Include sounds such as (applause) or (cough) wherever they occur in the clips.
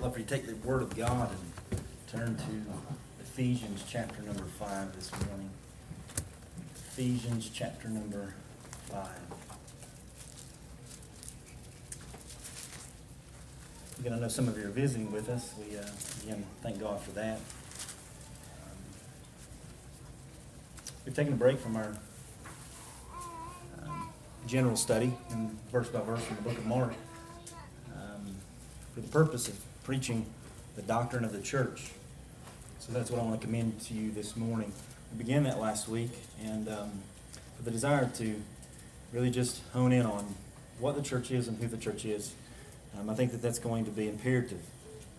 love for you to take the Word of God and turn to Ephesians chapter number five this morning. Ephesians chapter number five. Again, I know some of you are visiting with us. We, uh, again, thank God for that. Um, We've taken a break from our um, general study in verse by verse from the book of Mark um, for the purpose of preaching the doctrine of the church. So that's what I want to commend to you this morning. We began that last week, and um, with the desire to really just hone in on what the church is and who the church is. Um, I think that that's going to be imperative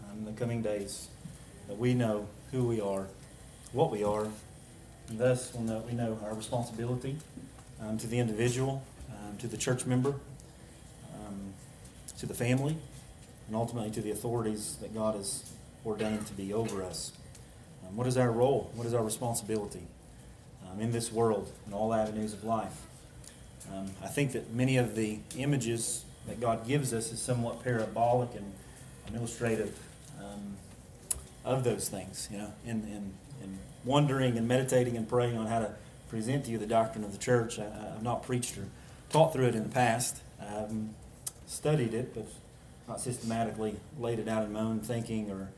um, in the coming days that we know who we are, what we are, and thus we'll know, we know our responsibility um, to the individual, um, to the church member, um, to the family, and ultimately to the authorities that God has ordained to be over us. Um, what is our role? What is our responsibility um, in this world, in all avenues of life? Um, I think that many of the images that God gives us is somewhat parabolic and, and illustrative um, of those things, you know, in, in, in wondering and meditating and praying on how to present to you the doctrine of the church. I, I've not preached or taught through it in the past. I've studied it, but not systematically laid it out in my own thinking or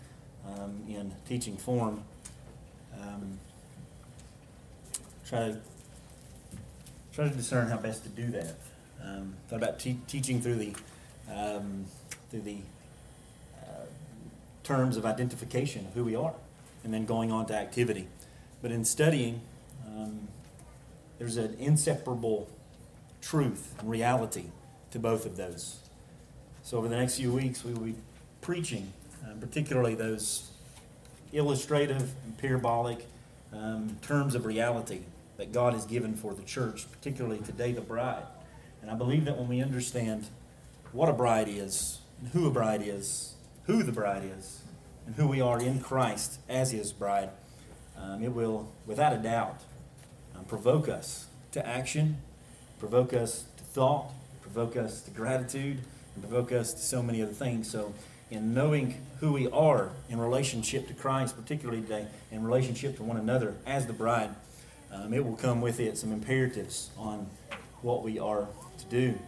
um, in teaching form. Um, try to try to discern how best to do that. Um, thought about te- teaching through the um, through the uh, terms of identification of who we are, and then going on to activity. But in studying, um, there's an inseparable truth and reality to both of those. So over the next few weeks, we will be preaching, uh, particularly those illustrative and parabolic um, terms of reality that God has given for the church, particularly today, the bride. And I believe that when we understand what a bride is, and who a bride is, who the bride is, and who we are in Christ as His bride, um, it will, without a doubt, um, provoke us to action, provoke us to thought, provoke us to gratitude, and provoke us to so many other things. So, in knowing who we are in relationship to Christ, particularly today, in relationship to one another as the bride, um, it will come with it some imperatives on what we are to do,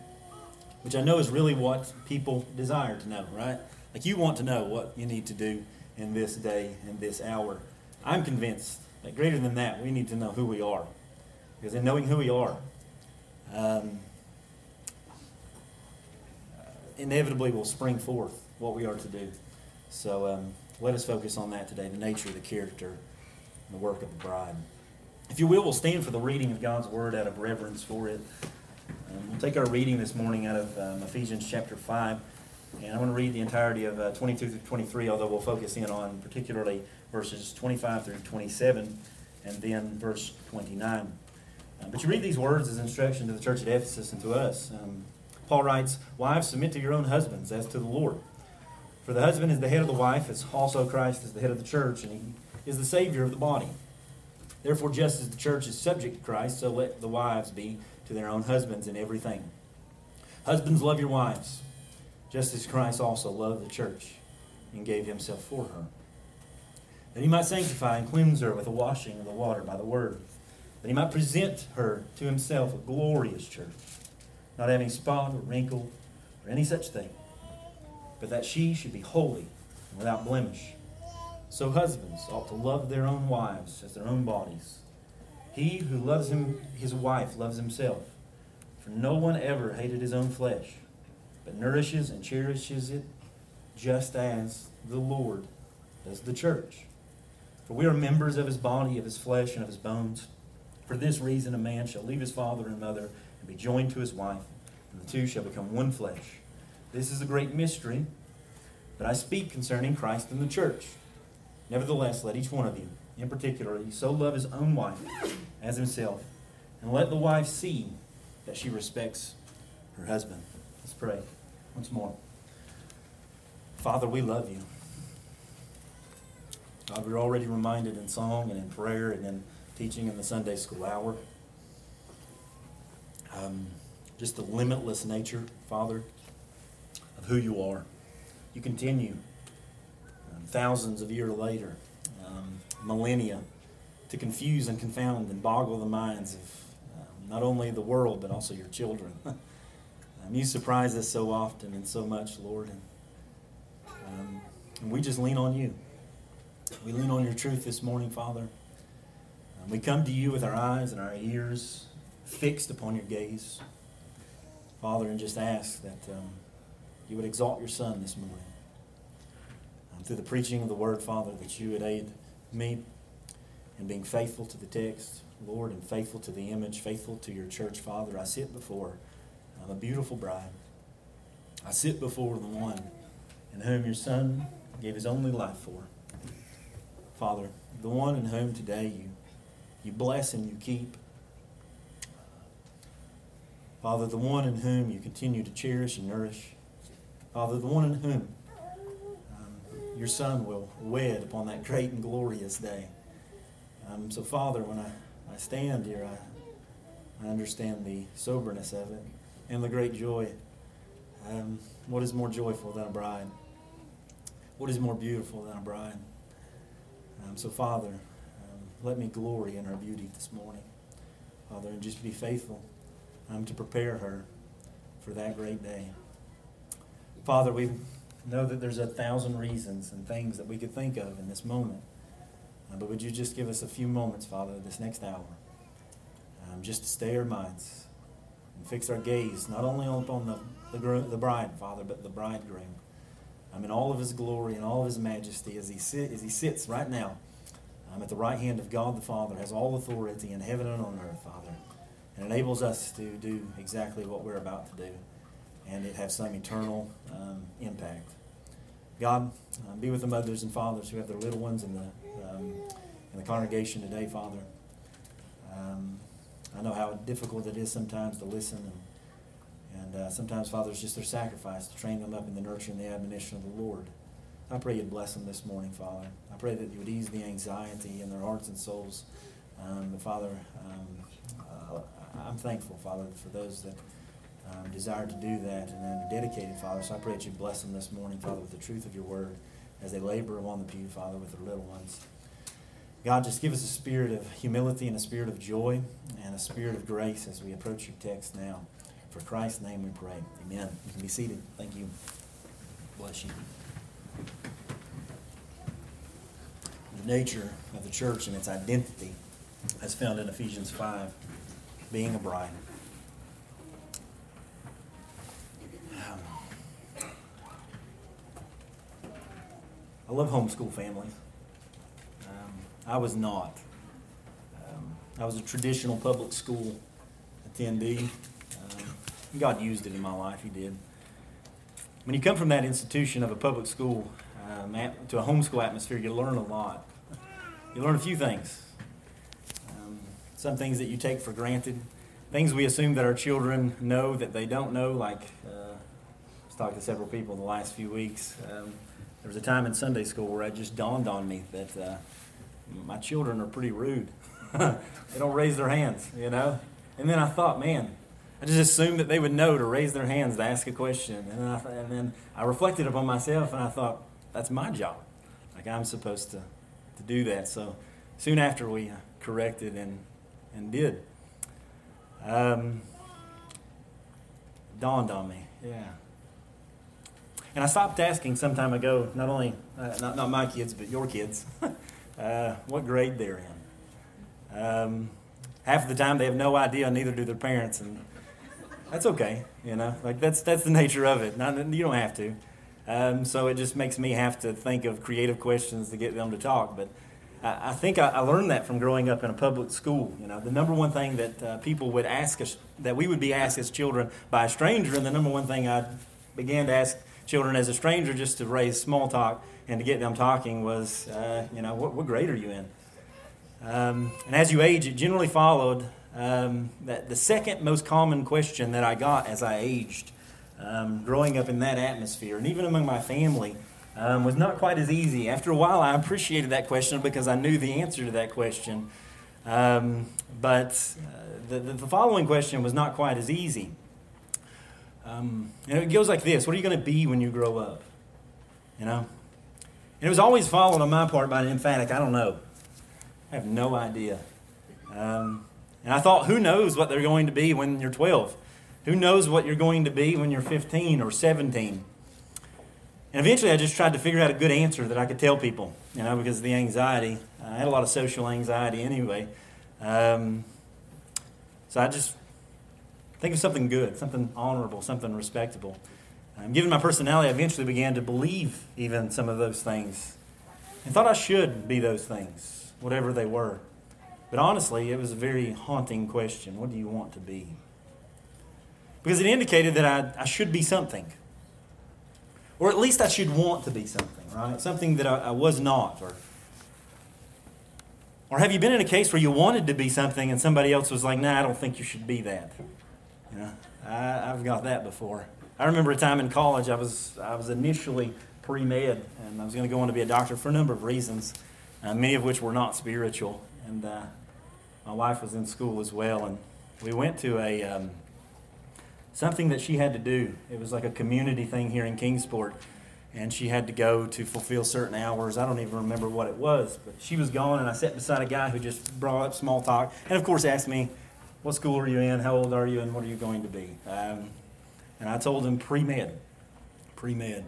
which I know is really what people desire to know, right? Like you want to know what you need to do in this day and this hour. I'm convinced that greater than that, we need to know who we are. Because in knowing who we are, um, inevitably will spring forth what we are to do. So um, let us focus on that today the nature, of the character, and the work of the bride. If you will, we'll stand for the reading of God's word out of reverence for it. Um, we'll take our reading this morning out of um, Ephesians chapter 5. And I'm going to read the entirety of uh, 22 through 23, although we'll focus in on particularly verses 25 through 27 and then verse 29. Uh, but you read these words as instruction to the church at Ephesus and to us. Um, Paul writes, Wives, submit to your own husbands as to the Lord. For the husband is the head of the wife, as also Christ is the head of the church, and he is the Savior of the body. Therefore, just as the church is subject to Christ, so let the wives be to their own husbands in everything. Husbands, love your wives, just as Christ also loved the church and gave himself for her. That he might sanctify and cleanse her with the washing of the water by the word. That he might present her to himself a glorious church, not having spot or wrinkle or any such thing, but that she should be holy and without blemish. So husbands ought to love their own wives as their own bodies. He who loves him, his wife loves himself. For no one ever hated his own flesh, but nourishes and cherishes it just as the Lord does the church. For we are members of his body, of his flesh, and of his bones. For this reason, a man shall leave his father and mother and be joined to his wife, the two shall become one flesh. This is a great mystery, but I speak concerning Christ and the church. Nevertheless, let each one of you, in particular, so love his own wife as himself, and let the wife see that she respects her husband. Let's pray once more. Father, we love you. God, we're already reminded in song and in prayer and in teaching in the Sunday school hour. Um, just the limitless nature, Father, of who you are. You continue thousands of years later, um, millennia, to confuse and confound and boggle the minds of um, not only the world but also your children. (laughs) um, you surprise us so often and so much, Lord, and, um, and we just lean on you. We lean on your truth this morning, Father. Um, we come to you with our eyes and our ears fixed upon your gaze, Father, and just ask that um, you would exalt your Son this morning. Um, through the preaching of the Word, Father, that you would aid me in being faithful to the text, Lord, and faithful to the image, faithful to your church, Father. I sit before I'm a beautiful bride. I sit before the one in whom your Son gave his only life for. Father, the one in whom today you, you bless and you keep. Father, the one in whom you continue to cherish and nourish. Father, the one in whom um, your Son will wed upon that great and glorious day. Um, so, Father, when I, I stand here, I, I understand the soberness of it and the great joy. Um, what is more joyful than a bride? What is more beautiful than a bride? Um, so, Father, um, let me glory in her beauty this morning, Father, and just be faithful um, to prepare her for that great day. Father, we know that there's a thousand reasons and things that we could think of in this moment. Uh, but would you just give us a few moments, Father, this next hour, um, just to stay our minds and fix our gaze not only upon the, the, the bride, Father, but the bridegroom. I um, in all of his glory and all of his majesty as he, sit, as he sits right now um, at the right hand of God the Father, has all authority in heaven and on earth, Father, and enables us to do exactly what we're about to do, and it have some eternal um, impact. God, uh, be with the mothers and fathers who have their little ones in the, um, in the congregation today, Father. Um, I know how difficult it is sometimes to listen and and uh, sometimes, Father, it's just their sacrifice to train them up in the nurture and the admonition of the Lord. I pray you'd bless them this morning, Father. I pray that you would ease the anxiety in their hearts and souls. Um, but Father, um, I'm thankful, Father, for those that um, desire to do that and are dedicated, Father. So I pray that you bless them this morning, Father, with the truth of your word as they labor along the pew, Father, with their little ones. God, just give us a spirit of humility and a spirit of joy and a spirit of grace as we approach your text now. For Christ's name we pray. Amen. You can be seated. Thank you. Bless you. The nature of the church and its identity as found in Ephesians 5, being a bride. Um, I love homeschool families. Um, I was not. Um, I was a traditional public school attendee. God used it in my life. He did. When you come from that institution of a public school um, to a homeschool atmosphere, you learn a lot. You learn a few things. Some things that you take for granted, things we assume that our children know that they don't know. Like uh, I've talked to several people in the last few weeks. Um, there was a time in Sunday school where it just dawned on me that uh, my children are pretty rude. (laughs) they don't raise their hands, you know. And then I thought, man, I just assumed that they would know to raise their hands to ask a question. And then, I, and then I reflected upon myself and I thought, that's my job. Like I'm supposed to, to do that. So soon after we corrected and, and did. Um, dawned on me, yeah. And I stopped asking some time ago, not only, uh, not, not my kids, but your kids, (laughs) uh, what grade they're in. Um, half the time they have no idea, neither do their parents. And that's okay, you know. Like that's that's the nature of it. Not, you don't have to. Um, so it just makes me have to think of creative questions to get them to talk. But I, think I, I, learned that from growing up in a public school. You know, the number one thing that uh, people would ask us, that we would be asked as children by a stranger, and the number one thing I began to ask children as a stranger just to raise small talk and to get them talking was, uh, you know, what, what, grade are you in? Um, and as you age, it generally followed um, that the second most common question that I got as I aged, um, growing up in that atmosphere, and even among my family, um, was not quite as easy. After a while, I appreciated that question because I knew the answer to that question. Um, but uh, the, the following question was not quite as easy. Um, and it goes like this What are you going to be when you grow up? You know? And it was always followed on my part by an emphatic, I don't know. I have no idea. Um, and I thought, who knows what they're going to be when you're 12? Who knows what you're going to be when you're 15 or 17? And eventually I just tried to figure out a good answer that I could tell people, you know, because of the anxiety. I had a lot of social anxiety anyway. Um, so I just think of something good, something honorable, something respectable. Um, given my personality, I eventually began to believe even some of those things and thought I should be those things, whatever they were. But honestly, it was a very haunting question. What do you want to be? Because it indicated that I, I should be something. Or at least I should want to be something, right? Something that I, I was not. Or, or have you been in a case where you wanted to be something and somebody else was like, nah, I don't think you should be that? You know, I, I've got that before. I remember a time in college, I was, I was initially pre med, and I was going to go on to be a doctor for a number of reasons, uh, many of which were not spiritual. And uh, my wife was in school as well, and we went to a um, something that she had to do. It was like a community thing here in Kingsport, and she had to go to fulfill certain hours. I don't even remember what it was, but she was gone, and I sat beside a guy who just brought up small talk, and of course asked me, "What school are you in? How old are you? And what are you going to be?" Um, and I told him pre med, pre med,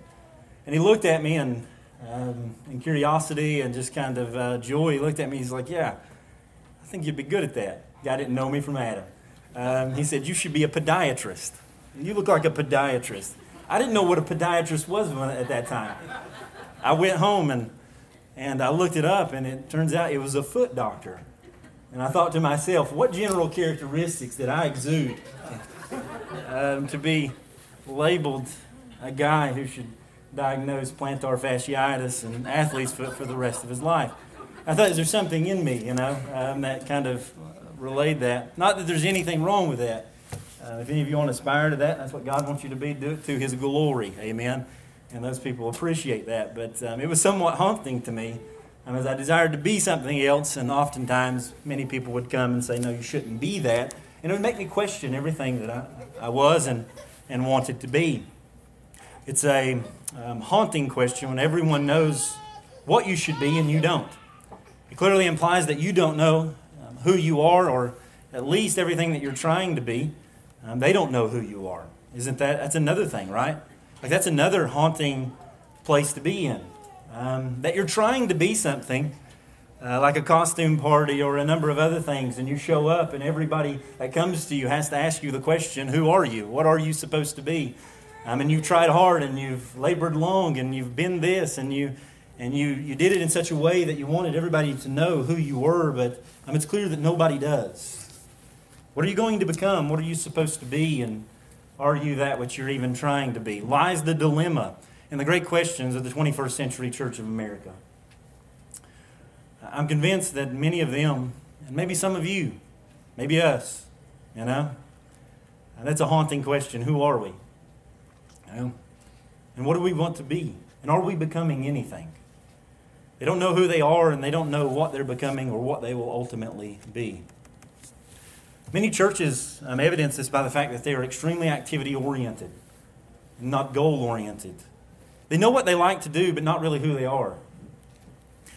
and he looked at me and. Um, in curiosity and just kind of uh, joy, he looked at me. He's like, "Yeah, I think you'd be good at that. Guy didn't know me from Adam. Um, he said, You should be a podiatrist. You look like a podiatrist. I didn't know what a podiatrist was at that time. I went home and, and I looked it up, and it turns out it was a foot doctor. And I thought to myself, what general characteristics did I exude um, to be labeled a guy who should diagnose plantar fasciitis and athlete's foot for the rest of his life? I thought, is there something in me, you know, um, that kind of relayed that? Not that there's anything wrong with that. Uh, if any of you want to aspire to that, that's what God wants you to be. Do it to His glory. Amen. And those people appreciate that. But um, it was somewhat haunting to me um, as I desired to be something else, and oftentimes many people would come and say, No, you shouldn't be that. And it would make me question everything that I, I was and, and wanted to be. It's a um, haunting question when everyone knows what you should be and you don't. It clearly implies that you don't know who you are, or at least everything that you're trying to be. Um, they don't know who you are. Isn't that? That's another thing, right? Like that's another haunting place to be in. Um, that you're trying to be something, uh, like a costume party or a number of other things, and you show up, and everybody that comes to you has to ask you the question, "Who are you? What are you supposed to be?" I mean, you've tried hard and you've labored long and you've been this and you and you, you did it in such a way that you wanted everybody to know who you were, but um, it's clear that nobody does. What are you going to become? What are you supposed to be? And are you that which you're even trying to be? Lies the dilemma and the great questions of the 21st century Church of America. I'm convinced that many of them, and maybe some of you, maybe us, you know, that's a haunting question. Who are we? You know? And what do we want to be? And are we becoming anything? They don't know who they are and they don't know what they're becoming or what they will ultimately be. Many churches um, evidence this by the fact that they are extremely activity oriented, not goal oriented. They know what they like to do, but not really who they are.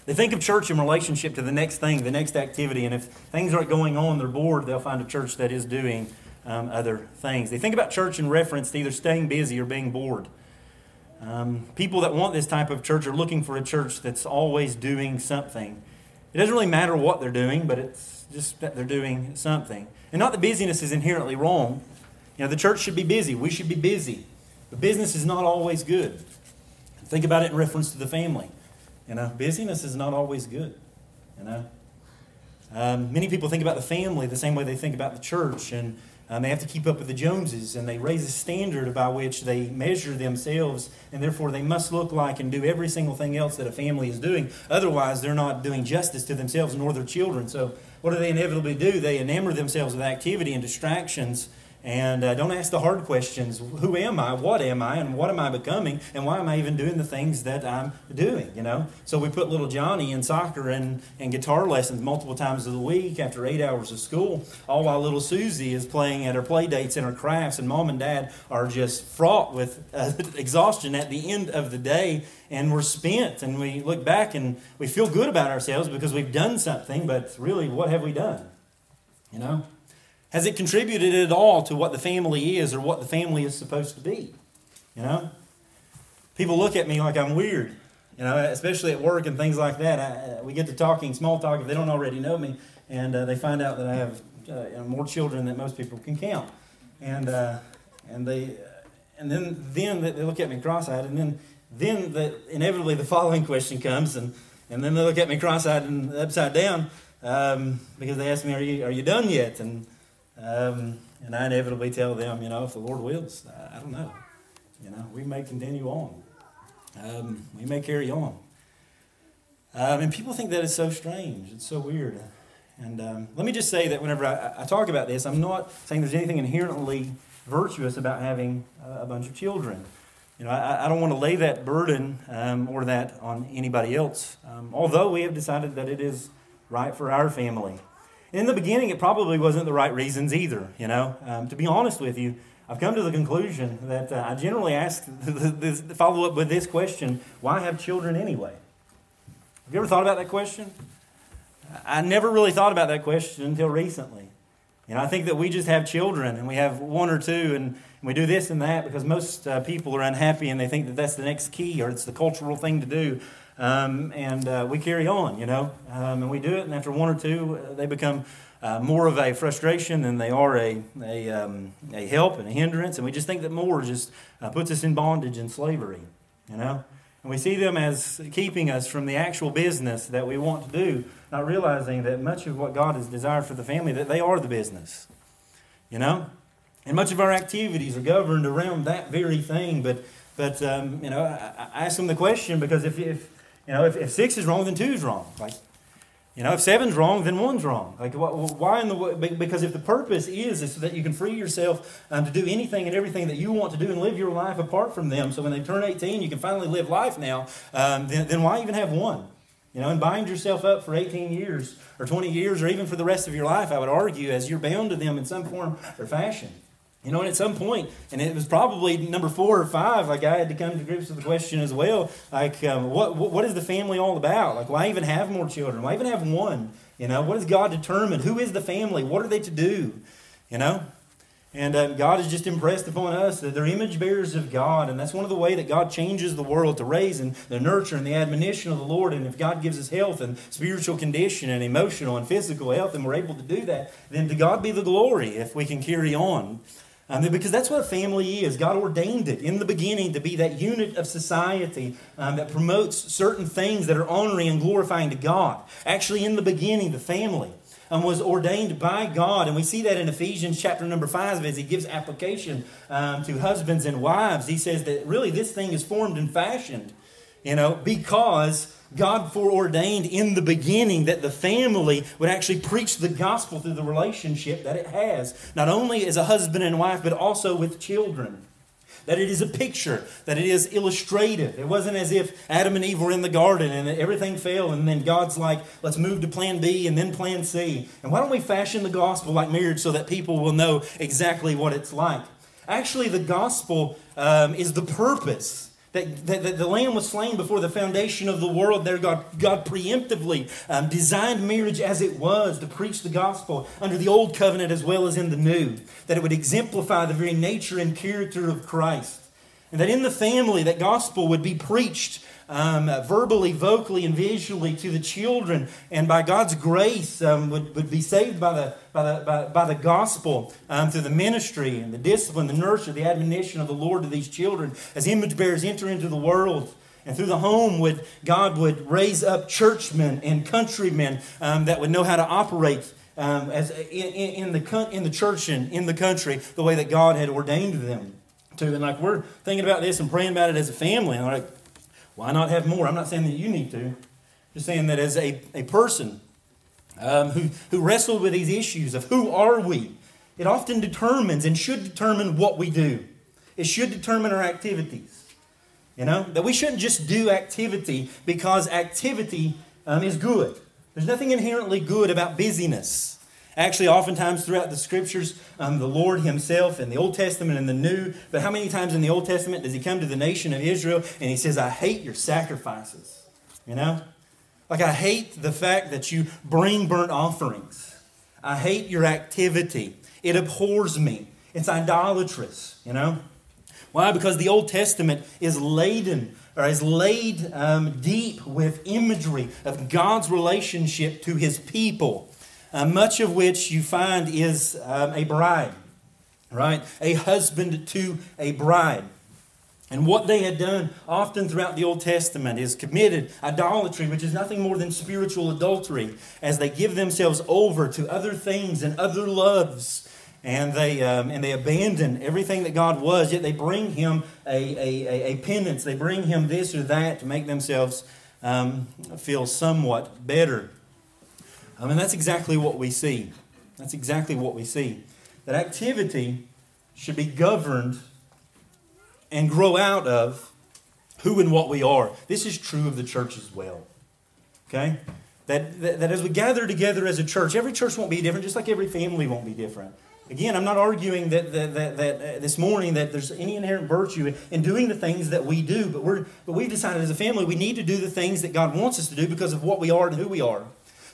They think of church in relationship to the next thing, the next activity, and if things aren't going on, they're bored, they'll find a church that is doing um, other things. They think about church in reference to either staying busy or being bored. Um, people that want this type of church are looking for a church that's always doing something. It doesn't really matter what they're doing, but it's just that they're doing something. And not that busyness is inherently wrong. You know, the church should be busy. We should be busy. But business is not always good. Think about it in reference to the family. You know, busyness is not always good. You know, um, many people think about the family the same way they think about the church, and um, they have to keep up with the Joneses, and they raise a standard by which they measure themselves, and therefore they must look like and do every single thing else that a family is doing. Otherwise, they're not doing justice to themselves nor their children. So, what do they inevitably do? They enamor themselves with activity and distractions And uh, don't ask the hard questions. Who am I? What am I? And what am I becoming? And why am I even doing the things that I'm doing? You know. So we put little Johnny in soccer and, and guitar lessons multiple times of the week after eight hours of school, all while little Susie is playing at her play dates and her crafts, and mom and dad are just fraught with uh, (laughs) exhaustion at the end of the day, and we're spent. And we look back and we feel good about ourselves because we've done something, but really, what have we done? You know. Has it contributed at all to what the family is or what the family is supposed to be? You know? People look at me like I'm weird, you know, especially at work and things like that. I, we get to talking small talk if they don't already know me, and uh, they find out that I have uh, more children than most people can count. And, uh, and, they, and then, then they look at me cross-eyed, and then, then the, inevitably the following question comes, and, and then they look at me cross-eyed and upside down um, because they ask me, are you, are you done yet? And um, and I inevitably tell them, you know, if the Lord wills, I, I don't know. You know, we may continue on. Um, we may carry on. Um, and people think that is so strange. It's so weird. And um, let me just say that whenever I, I, talk about this, I'm not saying there's anything inherently virtuous about having a, bunch of children. You know, I, I, don't want to lay that burden um, or that on anybody else. Um, although we have decided that it is right for our family in the beginning, it probably wasn't the right reasons either. You know, um, to be honest with you, I've come to the conclusion that uh, I generally ask (laughs) the follow up with this question: Why have children anyway? Have you ever thought about that question? I never really thought about that question until recently. You know, I think that we just have children and we have one or two and we do this and that because most uh, people are unhappy and they think that that's the next key or it's the cultural thing to do. Um, and uh, we carry on, you know, um, and we do it. And after one or two, uh, they become uh, more of a frustration than they are a, a, um, a help and a hindrance. And we just think that more just uh, puts us in bondage and slavery, you know. And we see them as keeping us from the actual business that we want to do, not realizing that much of what God has desired for the family, that they are the business, you know. And much of our activities are governed around that very thing. But, but um, you know, I, I ask them the question because if, if you know, if, if six is wrong, then two is wrong. Like, you know, if seven's wrong, then one's wrong. Like, why in the because if the purpose is, is so that you can free yourself um, to do anything and everything that you want to do and live your life apart from them, so when they turn 18, you can finally live life now, um, then, then why even have one? You know, and bind yourself up for 18 years or 20 years or even for the rest of your life, I would argue, as you're bound to them in some form or fashion. You know, and at some point, and it was probably number four or five, like I had to come to grips with the question as well, like, um, what, what is the family all about? Like, why even have more children? Why even have one? You know, what does God determine? Who is the family? What are they to do? You know? And uh, God has just impressed upon us that they're image bearers of God. And that's one of the way that God changes the world to raise and the nurture and the admonition of the Lord. And if God gives us health and spiritual condition and emotional and physical health, and we're able to do that, then to God be the glory if we can carry on. Um, because that's what a family is. God ordained it in the beginning to be that unit of society um, that promotes certain things that are honoring and glorifying to God. Actually, in the beginning, the family um, was ordained by God. And we see that in Ephesians chapter number 5 as he gives application um, to husbands and wives. He says that really this thing is formed and fashioned, you know, because God foreordained in the beginning that the family would actually preach the gospel through the relationship that it has, not only as a husband and wife, but also with children. That it is a picture, that it is illustrative. It wasn't as if Adam and Eve were in the garden and everything failed, and then God's like, let's move to plan B and then plan C. And why don't we fashion the gospel like marriage so that people will know exactly what it's like? Actually, the gospel um, is the purpose that, that, that, the Lamb was slain before the foundation of the world. There, God, God preemptively um, designed marriage as it was to preach the gospel under the old covenant as well as in the new. That it would exemplify the very nature and character of Christ. And that in the family, that gospel would be preached um, verbally, vocally, and visually to the children, and by God's grace um, would, would be saved by the, by the, by, by the gospel um, through the ministry and the discipline, the nurture, the admonition of the Lord to these children as image bearers enter into the world. And through the home, would God would raise up churchmen and countrymen um, that would know how to operate um, as in, in, the in the church and in the country the way that God had ordained them to. And like we're thinking about this and praying about it as a family, and like why not have more? I'm not saying that you need to. Just saying that as a, a person um, who, who wrestled with these issues of who are we? it often determines and should determine what we do. It should determine our activities. You know, that we shouldn't just do activity because activity um, is good. There's nothing inherently good about busyness. Actually, oftentimes throughout the scriptures, um, the Lord Himself in the Old Testament and the New, but how many times in the Old Testament does He come to the nation of Israel and He says, I hate your sacrifices? You know? Like, I hate the fact that you bring burnt offerings. I hate your activity. It abhors me. It's idolatrous, you know? Why? Because the Old Testament is laden or is laid um, deep with imagery of God's relationship to his people, uh, much of which you find is um, a bride, right? A husband to a bride. And what they had done often throughout the Old Testament is committed idolatry, which is nothing more than spiritual adultery, as they give themselves over to other things and other loves and they um, and they abandon everything that God was. Yet they bring Him a, a, a, penance. They bring Him this or that to make themselves um, feel somewhat better. I mean, that's exactly what we see. That's exactly what we see. That activity should be governed and grow out of who and what we are. This is true of the church as well. Okay? That, that, that as we gather together as a church, every church won't be different, just like every family won't be different. Again, I'm not arguing that, that, that, that uh, this morning that there's any inherent virtue in doing the things that we do, but, we're, but we've decided as a family we need to do the things that God wants us to do because of what we are and who we are.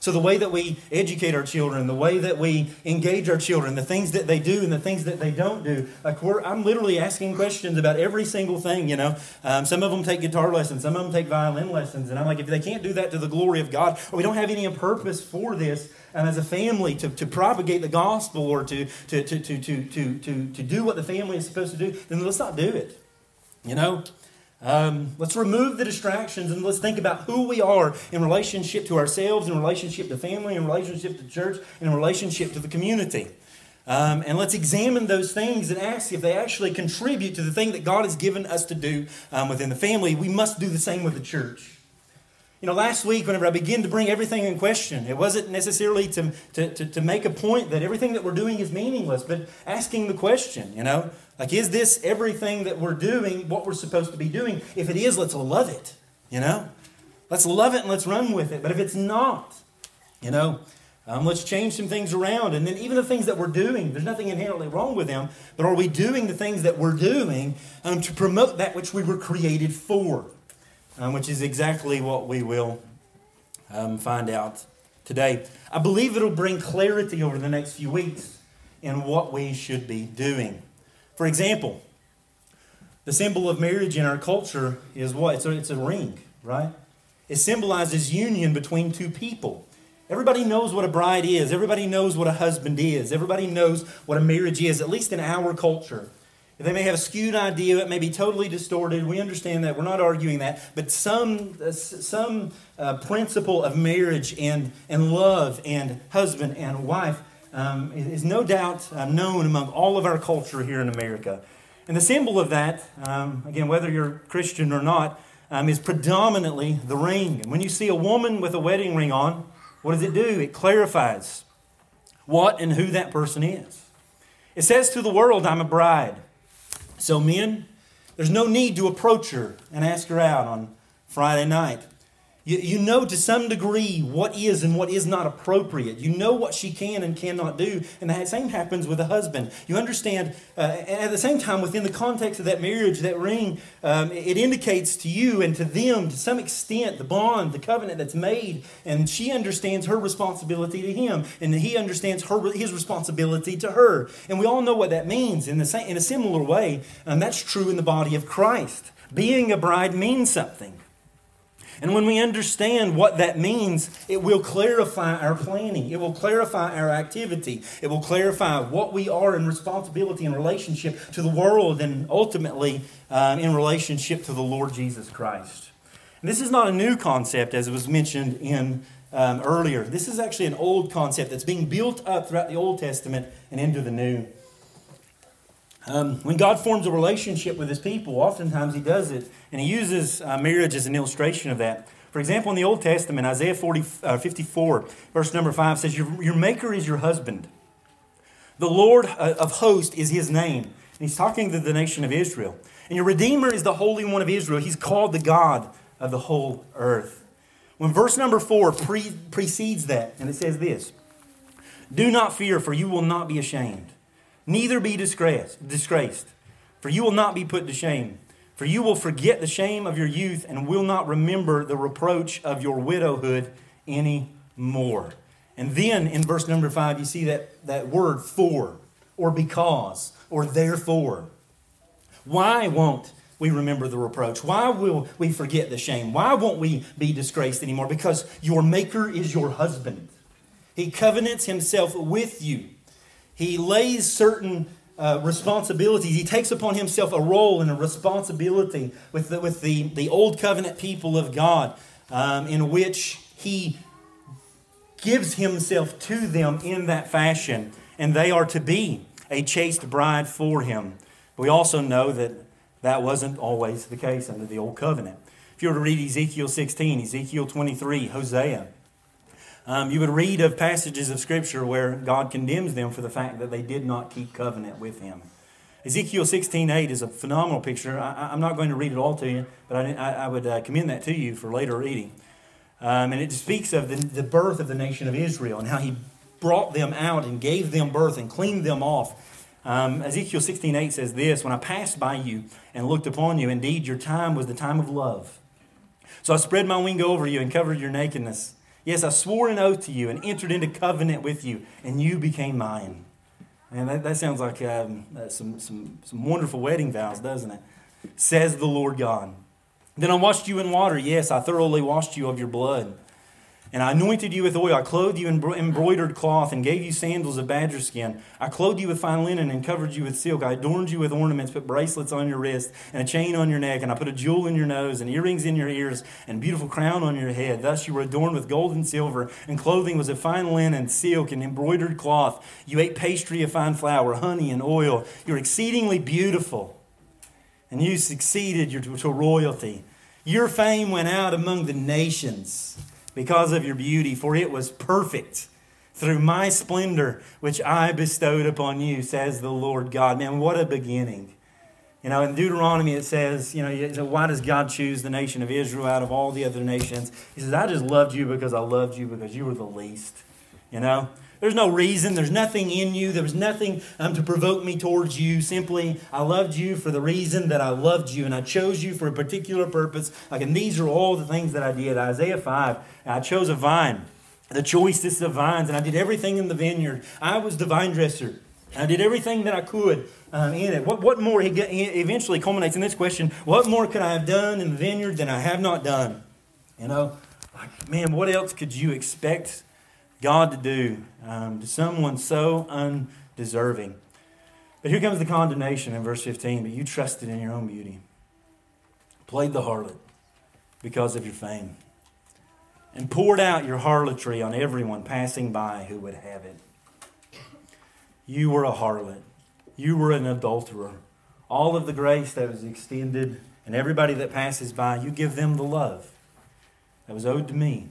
So, the way that we educate our children, the way that we engage our children, the things that they do and the things that they don't do, like I'm literally asking questions about every single thing, you know. Um, some of them take guitar lessons, some of them take violin lessons. And I'm like, if they can't do that to the glory of God, or we don't have any purpose for this um, as a family to, to propagate the gospel or to, to, to, to, to, to, to, to do what the family is supposed to do, then let's not do it, you know. Um, let's remove the distractions and let's think about who we are in relationship to ourselves, in relationship to family, in relationship to church, in relationship to the community. Um, and let's examine those things and ask if they actually contribute to the thing that God has given us to do um, within the family. We must do the same with the church. You know, last week, whenever I began to bring everything in question, it wasn't necessarily to, to, to, to, make a point that everything that we're doing is meaningless, but asking the question, you know, like, is this everything that we're doing what we're supposed to be doing? If it is, let's love it, you know? Let's love it and let's run with it. But if it's not, you know, um, let's change some things around. And then even the things that we're doing, there's nothing inherently wrong with them, but are we doing the things that we're doing um, to promote that which we were created for? Um, which is exactly what we will um, find out today. I believe it'll bring clarity over the next few weeks in what we should be doing. For example, the symbol of marriage in our culture is what? It's a, it's a ring, right? It symbolizes union between two people. Everybody knows what a bride is. Everybody knows what a husband is. Everybody knows what a marriage is, at least in our culture. They may have a skewed idea, it may be totally distorted. We understand that. We're not arguing that. But some, uh, some uh, principle of marriage and, and love and husband and wife um, is no doubt uh, known among all of our culture here in America. And the symbol of that, um, again, whether you're Christian or not, um, is predominantly the ring. And when you see a woman with a wedding ring on, what does it do? It clarifies what and who that person is. It says to the world, I'm a bride. So, men, there's no need to approach her and ask her out on Friday night. You, you know to some degree what is and what is not appropriate. You know what she can and cannot do. And the same happens with a husband. You understand, uh, and at the same time, within the context of that marriage, that ring, um, it indicates to you and to them, to some extent, the bond, the covenant that's made. And she understands her responsibility to him, and he understands her, his responsibility to her. And we all know what that means in, the same, in a similar way. And that's true in the body of Christ. Being a bride means something. And when we understand what that means, it will clarify our planning. It will clarify our activity. It will clarify what we are in responsibility in relationship to the world and ultimately um, in relationship to the Lord Jesus Christ. And this is not a new concept, as it was mentioned in um, earlier. This is actually an old concept that's being built up throughout the Old Testament and into the New. Um, when God forms a relationship with his people, oftentimes he does it, and he uses uh, marriage as an illustration of that. For example, in the Old Testament, Isaiah 40, uh, 54, verse number 5 says, your, your maker is your husband, The Lord uh, of hosts is his name. And he's talking to the nation of Israel. And your Redeemer is the Holy One of Israel. He's called the God of the whole earth. When verse number four pre- precedes that, and it says this Do not fear, for you will not be ashamed, neither be disgraced, disgraced, for you will not be put to shame. For you will forget the shame of your youth and will not remember the reproach of your widowhood any more. And then in verse number five, you see that, that word for, or because, or therefore. Why won't we remember the reproach? Why will we forget the shame? Why won't we be disgraced anymore? Because your Maker is your husband. He covenants himself with you. He lays certain uh, responsibilities. He takes upon himself a role and a responsibility with the, with the, the old covenant people of God, um, in which he gives himself to them in that fashion, and they are to be a chaste bride for him. We also know that that wasn't always the case under the old covenant. If you were to read Ezekiel 16, Ezekiel 23, Hosea, um, you would read of passages of Scripture where God condemns them for the fact that they did not keep covenant with Him. Ezekiel 16:8 is a phenomenal picture. I, am not going to read it all to you, but I, I would uh, commend that to you for later reading. Um, and it speaks of the, the birth of the nation of Israel and how He brought them out and gave them birth and cleaned them off. Um, Ezekiel 16:8 says this: When I passed by you and looked upon you, indeed your time was the time of love. So I spread my wing over you and covered your nakedness. Yes, I swore an oath to you and entered into covenant with you, and you became mine. And that, that sounds like um, uh, some, some, some wonderful wedding vows, doesn't it? Says the Lord God. Then I washed you in water. Yes, I thoroughly washed you of your blood. And I anointed you with oil. I clothed you in embroidered cloth and gave you sandals of badger skin. I clothed you with fine linen and covered you with silk. I adorned you with ornaments, put bracelets on your wrist and a chain on your neck. And I put a jewel in your nose and earrings in your ears and a beautiful crown on your head. Thus you were adorned with gold and silver. And clothing was of fine linen, silk, and embroidered cloth. You ate pastry of fine flour, honey, and oil. You were exceedingly beautiful. And you succeeded to royalty. Your fame went out among the nations because of your beauty, for it was perfect through my splendor which I bestowed upon you, says the Lord God. Man, what a beginning. You know, in Deuteronomy it says, you know, why does God choose the nation of Israel out of all the other nations? He says, I just loved you because I loved you because you were the least. You know? There's no reason. There's nothing in you. There was nothing um, to provoke me towards you. Simply, I loved you for the reason that I loved you, and I chose you for a particular purpose. Like, and these are all the things that I did. Isaiah 5, I chose a vine, the choicest of vines, and I did everything in the vineyard. I was the vine dresser. I did everything that I could um, in it. What, what more? He eventually culminates in this question What more could I have done in the vineyard than I have not done? You know, like, man, what else could you expect God to do um, to someone so undeserving. But here comes the condemnation in verse 15. But you trusted in your own beauty, played the harlot because of your fame, and poured out your harlotry on everyone passing by who would have it. You were a harlot, you were an adulterer. All of the grace that was extended, and everybody that passes by, you give them the love that was owed to me.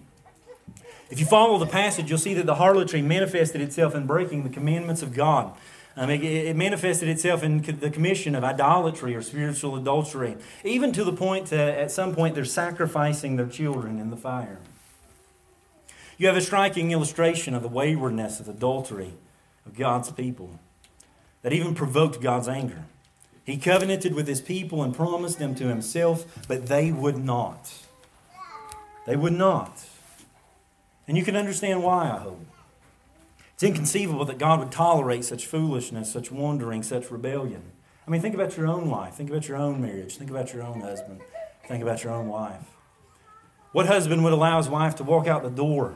If you follow the passage, you'll see that the harlotry manifested itself in breaking the commandments of God. Um, it, it, manifested itself in the commission of idolatry or spiritual adultery, even to the point that at some point they're sacrificing their children in the fire. You have a striking illustration of the waywardness of adultery of God's people that even provoked God's anger. He covenanted with his people and promised them to himself, but they would not. They would not. And you can understand why, I hope. It's inconceivable that God would tolerate such foolishness, such wandering, such rebellion. I mean, think about your own life. Think about your own marriage. Think about your own husband. Think about your own wife. What husband would allow his wife to walk out the door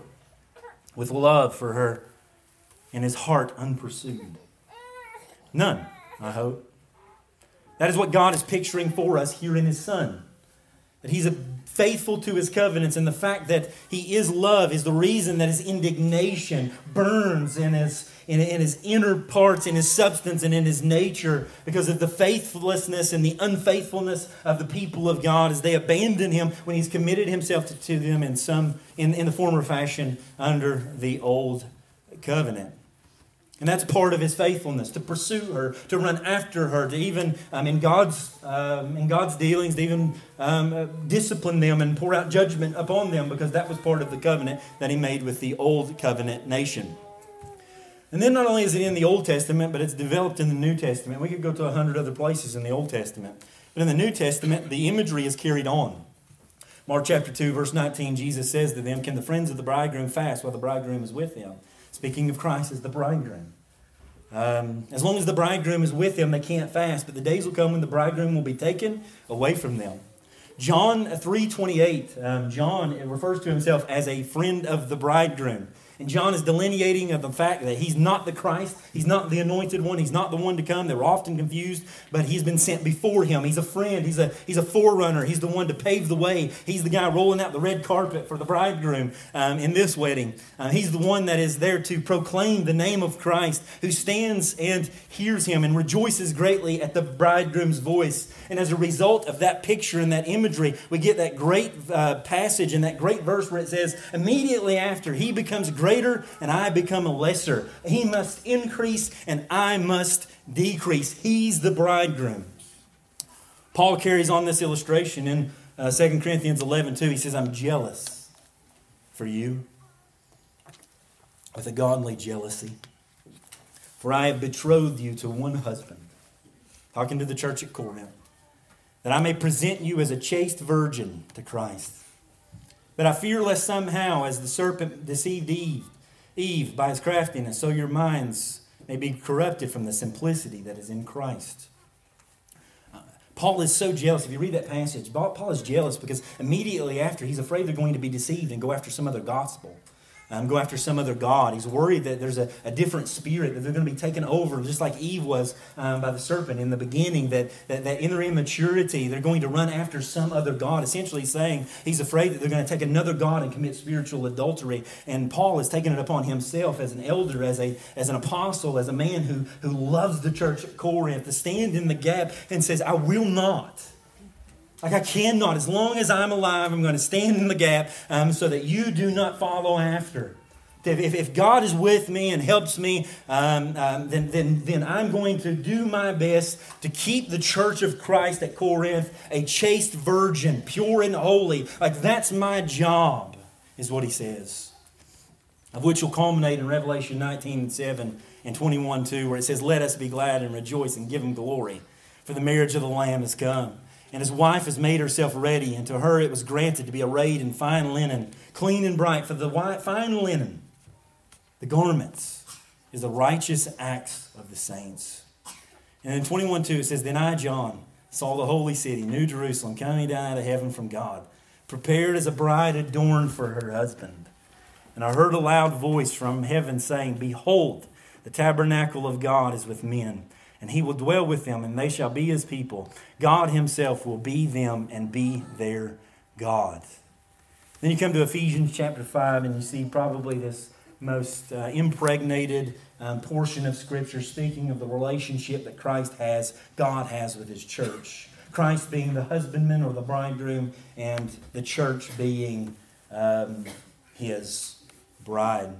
with love for her and his heart unpursued? None, I hope. That is what God is picturing for us here in his Son. That he's a faithful to his covenants, and the fact that he is love is the reason that his indignation burns in his, in, in his inner parts, in his substance, and in his nature because of the faithlessness and the unfaithfulness of the people of God as they abandon him when he's committed himself to, to them in, some, in, in the former fashion under the old covenant. And that's part of his faithfulness to pursue her, to run after her, to even um, in God's um, in God's dealings, to even um, uh, discipline them and pour out judgment upon them, because that was part of the covenant that he made with the old covenant nation. And then not only is it in the Old Testament, but it's developed in the New Testament. We could go to a hundred other places in the Old Testament, but in the New Testament, the imagery is carried on. Mark chapter two, verse nineteen, Jesus says to them, "Can the friends of the bridegroom fast while the bridegroom is with them?" Speaking of Christ as the bridegroom. Um, as long as the bridegroom is with them, they can't fast. But the days will come when the bridegroom will be taken away from them. John 3.28, um, John refers to himself as a friend of the bridegroom. And John is delineating of the fact that he's not the Christ, he's not the anointed one, he's not the one to come. They're often confused, but he's been sent before him. He's a friend, he's a, he's a forerunner, he's the one to pave the way. He's the guy rolling out the red carpet for the bridegroom um, in this wedding. Uh, he's the one that is there to proclaim the name of Christ, who stands and hears him and rejoices greatly at the bridegroom's voice. And as a result of that picture and that imagery, we get that great uh, passage and that great verse where it says, immediately after, he becomes greater and I become a lesser. He must increase and I must decrease. He's the bridegroom. Paul carries on this illustration in uh, 2 Corinthians 11 too. He says, I'm jealous for you with a godly jealousy. For I have betrothed you to one husband. Talking to the church at Corinth that I may present you as a chaste virgin to Christ. But I fear lest somehow, as the serpent deceived Eve, Eve by his craftiness, so your minds may be corrupted from the simplicity that is in Christ. Uh, Paul is so jealous. If you read that passage, Paul is jealous because immediately after, he's afraid they're going to be deceived and go after some other gospel um, go after some other God. He's worried that there's a, a different spirit, that they're going to be taken over, just like Eve was um, by the serpent in the beginning, that, that, that in their immaturity, they're going to run after some other God. Essentially saying he's afraid that they're going to take another God and commit spiritual adultery. And Paul has taken it upon himself as an elder, as, a, as an apostle, as a man who, who loves the church at Corinth to stand in the gap and says, I will not like I cannot, as long as I'm alive, I'm going to stand in the gap um, so that you do not follow after. If, if God is with me and helps me, um, um, then, then, then I'm going to do my best to keep the church of Christ at Corinth a chaste virgin, pure and holy. Like that's my job, is what he says. Of which will culminate in Revelation 19 and 7 and 21 2, where it says, Let us be glad and rejoice and give him glory, for the marriage of the Lamb has come and his wife has made herself ready, and to her it was granted to be arrayed in fine linen, clean and bright. For the fine linen, the garments, is the righteous acts of the saints. And in 21 2, it says, Then I, John, saw the holy city, New Jerusalem, coming down out of heaven from God, prepared as a bride adorned for her husband. And I heard a loud voice from heaven saying, Behold, the tabernacle of God is with men and he will dwell with them, and they shall be his people. God himself will be them and be their God. Then you come to Ephesians chapter 5, and you see probably this most uh, impregnated um, portion of Scripture speaking of the relationship that Christ has, God has with his church. Christ being the husbandman or the bridegroom, and the church being um, his bride.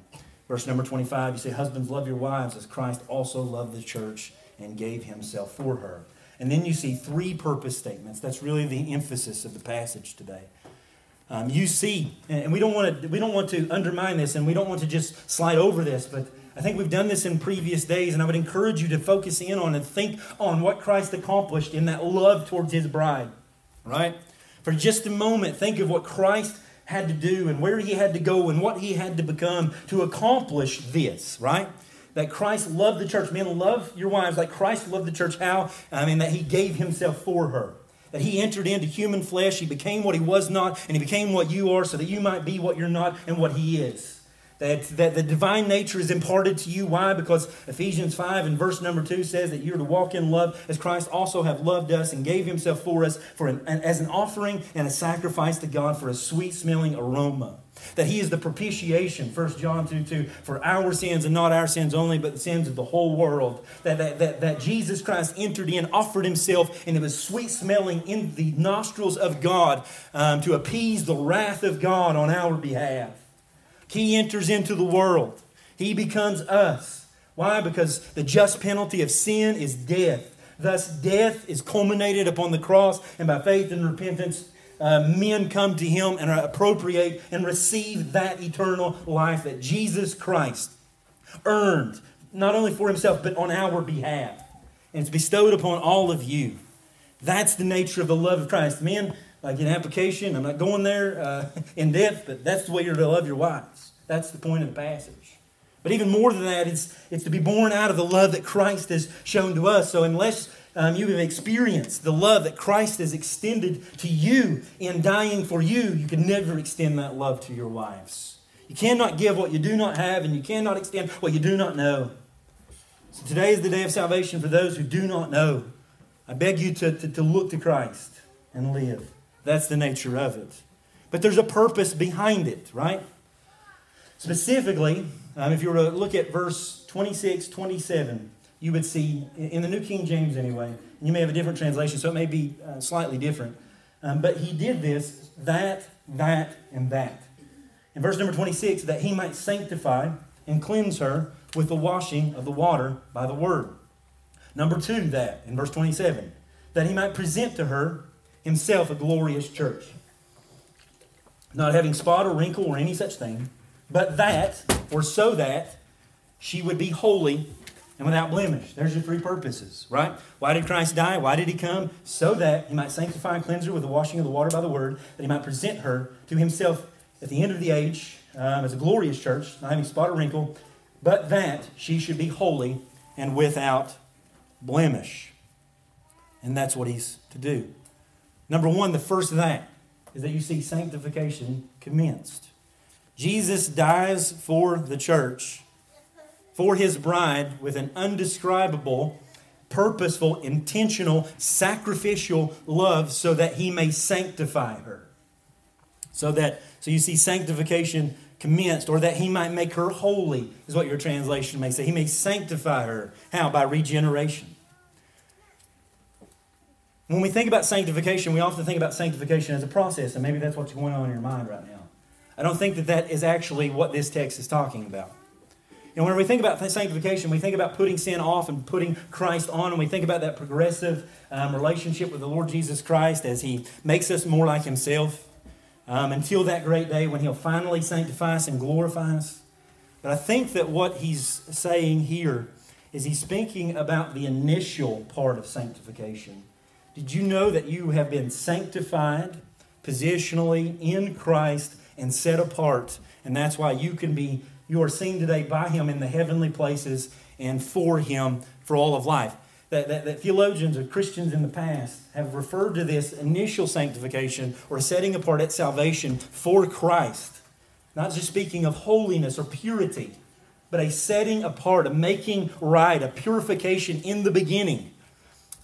Verse number 25, you say, Husbands, love your wives as Christ also loved the church and gave himself for her. And then you see three purpose statements. That's really the emphasis of the passage today. Um, you see, and we don't want to we don't want to undermine this, and we don't want to just slide over this, but I think we've done this in previous days, and I would encourage you to focus in on and think on what Christ accomplished in that love towards His bride. Right? For just a moment, think of what Christ had to do and where He had to go and what He had to become to accomplish this. Right? That Christ loved the church. Men, love your wives like Christ loved the church. How? I mean, that he gave himself for her. That he entered into human flesh. He became what he was not, and he became what you are so that you might be what you're not and what he is. That, that the divine nature is imparted to you. Why? Because Ephesians 5 and verse number 2 says that you're to walk in love as Christ also have loved us and gave himself for us for an, as an offering and a sacrifice to God for a sweet smelling aroma. That he is the propitiation, 1 John 2 2, for our sins and not our sins only, but the sins of the whole world. That, that, that, that Jesus Christ entered in, offered himself, and it was sweet smelling in the nostrils of God um, to appease the wrath of God on our behalf. He enters into the world, he becomes us. Why? Because the just penalty of sin is death. Thus, death is culminated upon the cross, and by faith and repentance, uh, men come to Him and appropriate and receive that eternal life that Jesus Christ earned, not only for Himself, but on our behalf. And it's bestowed upon all of you. That's the nature of the love of Christ. Men, like in application, I'm not going there uh, (laughs) in depth, but that's the way you're to love your wives. That's the point of the passage. But even more than that, it's, it's to be born out of the love that Christ has shown to us. So unless um, you have experienced the love that Christ has extended to you in dying for you, you can never extend that love to your wives. You cannot give what you do not have, and you cannot extend what you do not know. So today is the day of salvation for those who do not know. I beg you to, to, to look to Christ and live. That's the nature of it. But there's a purpose behind it, right? Specifically, um, if you were to look at verse 26, 27, you would see, in the New King James anyway, you may have a different translation, so it may be uh, slightly different. Um, but he did this, that, that, and that. In verse number 26, that he might sanctify and cleanse her with the washing of the water by the word. Number two, that, in verse 27, that he might present to her himself a glorious church, not having spot or wrinkle or any such thing, but that, or so that, she would be holy and without blemish. There's your three purposes, right? Why did Christ die? Why did he come? So that he might sanctify and cleanse her with the washing of the water by the word, that he might present her to himself at the end of the age um, as a glorious church, not having spot or wrinkle, but that she should be holy and without blemish. And that's what he's to do. Number one, the first that is that you see sanctification commenced. Jesus dies for the church for his bride with an undescribable, purposeful, intentional, sacrificial love so that he may sanctify her. So that so you see sanctification commenced, or that he might make her holy, is what your translation may say. He may sanctify her. How? By regeneration. When we think about sanctification, we often think about sanctification as a process, and maybe that's what's going on in your mind right now. I don't think that that is actually what this text is talking about. And when we think about sanctification, we think about putting sin off and putting Christ on, and we think about that progressive um, relationship with the Lord Jesus Christ as He makes us more like Himself um, until that great day when He'll finally sanctify us and glorify us. But I think that what He's saying here is He's speaking about the initial part of sanctification. Did you know that you have been sanctified positionally in Christ and set apart? And that's why you can be you are seen today by him in the heavenly places and for him for all of life. That, that, that, theologians or Christians in the past have referred to this initial sanctification or setting apart at salvation for Christ. Not just speaking of holiness or purity, but a setting apart, a making right, a purification in the beginning,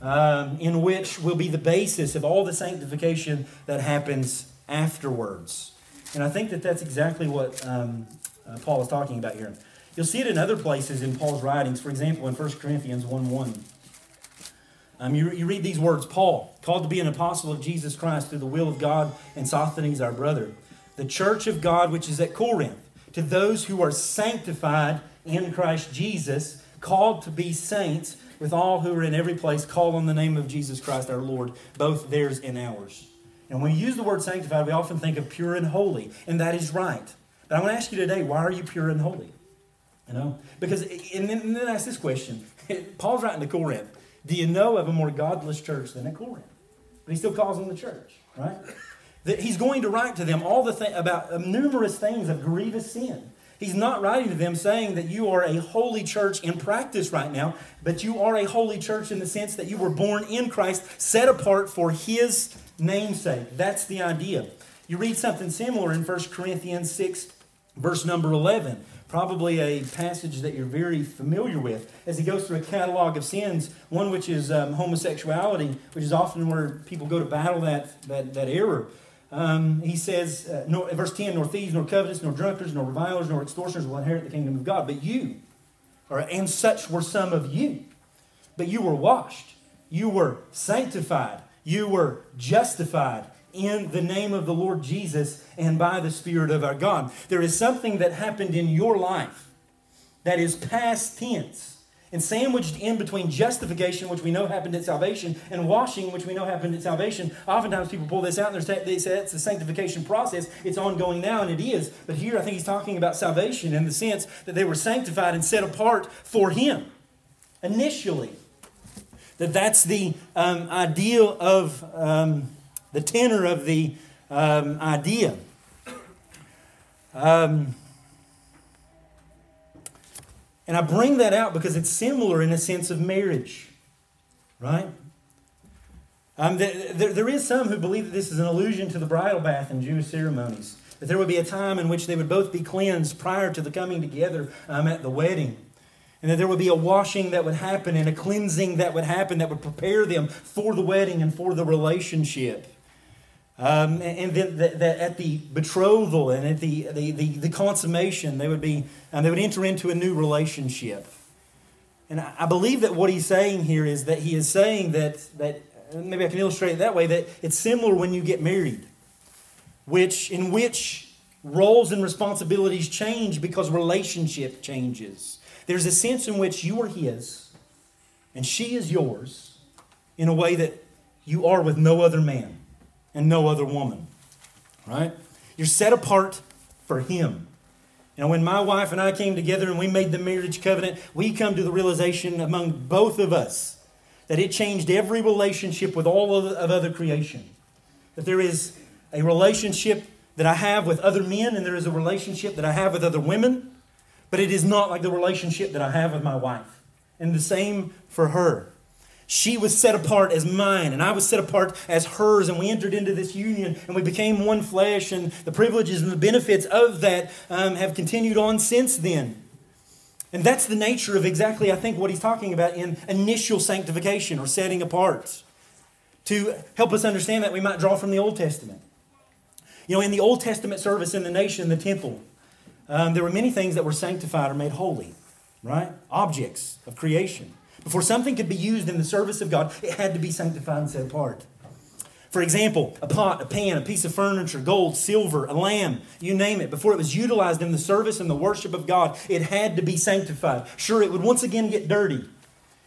um, in which will be the basis of all the sanctification that happens afterwards. And I think that that's exactly what um, uh, Paul is talking about here. You'll see it in other places in Paul's writings. For example, in 1 Corinthians 1 1. Um, you, you read these words Paul, called to be an apostle of Jesus Christ through the will of God, and Sosthenes, our brother. The church of God which is at Corinth, to those who are sanctified in Christ Jesus, called to be saints, with all who are in every place, call on the name of Jesus Christ our Lord, both theirs and ours. And when we use the word sanctified, we often think of pure and holy, and that is right. But I want to ask you today, why are you pure and holy? You know? Because, and then, and then ask this question. (laughs) Paul's writing to Corinth. Do you know of a more godless church than at Corinth? But he still calls them the church, right? That he's going to write to them all the thing about numerous things of grievous sin. He's not writing to them saying that you are a holy church in practice right now, but you are a holy church in the sense that you were born in Christ, set apart for his namesake. That's the idea. You read something similar in 1 Corinthians 6, verse number 11. Probably a passage that you're very familiar with as he goes through a catalog of sins, one which is um, homosexuality, which is often where people go to battle that, that, that error. Um, he says, uh, nor, verse 10, nor thieves, nor covetous, nor drunkards, nor revilers, nor extortioners will inherit the kingdom of God. But you, or, and such were some of you. But you were washed, you were sanctified, you were justified in the name of the Lord Jesus and by the Spirit of our God. There is something that happened in your life that is past tense and sandwiched in between justification, which we know happened at salvation, and washing, which we know happened at salvation. Oftentimes people pull this out and they say it's the sanctification process. It's ongoing now, and it is. But here I think he's talking about salvation in the sense that they were sanctified and set apart for him initially. That that's the um, ideal of um, the tenor of the um, idea. Um, and I bring that out because it's similar in a sense of marriage, right? Um, there, there is some who believe that this is an allusion to the bridal bath in Jewish ceremonies. That there would be a time in which they would both be cleansed prior to the coming together um, at the wedding. And that there would be a washing that would happen and a cleansing that would happen that would prepare them for the wedding and for the relationship. Um, and then the, the, at the betrothal and at the, the, the, the consummation, they would, be, um, they would enter into a new relationship. And I, I believe that what he's saying here is that he is saying that, that maybe I can illustrate it that way, that it's similar when you get married, which, in which roles and responsibilities change because relationship changes. There's a sense in which you are his and she is yours in a way that you are with no other man and no other woman. Right? You're set apart for Him. Know, when my wife and I came together and we made the marriage covenant, we come to the realization among both of us that it changed every relationship with all of other creation. That there is a relationship that I have with other men and there is a relationship that I have with other women, but it is not like the relationship that I have with my wife. And the same for her. She was set apart as mine, and I was set apart as hers, and we entered into this union, and we became one flesh, and the privileges and the benefits of that um, have continued on since then. And that's the nature of exactly, I think, what he's talking about in initial sanctification or setting apart. To help us understand that, we might draw from the Old Testament. You know, in the Old Testament service in the nation, the temple, um, there were many things that were sanctified or made holy, right? Objects of creation. Before something could be used in the service of God, it had to be sanctified and set apart. For example, a pot, a pan, a piece of furniture, gold, silver, a lamb, you name it, before it was utilized in the service and the worship of God, it had to be sanctified. Sure, it would once again get dirty.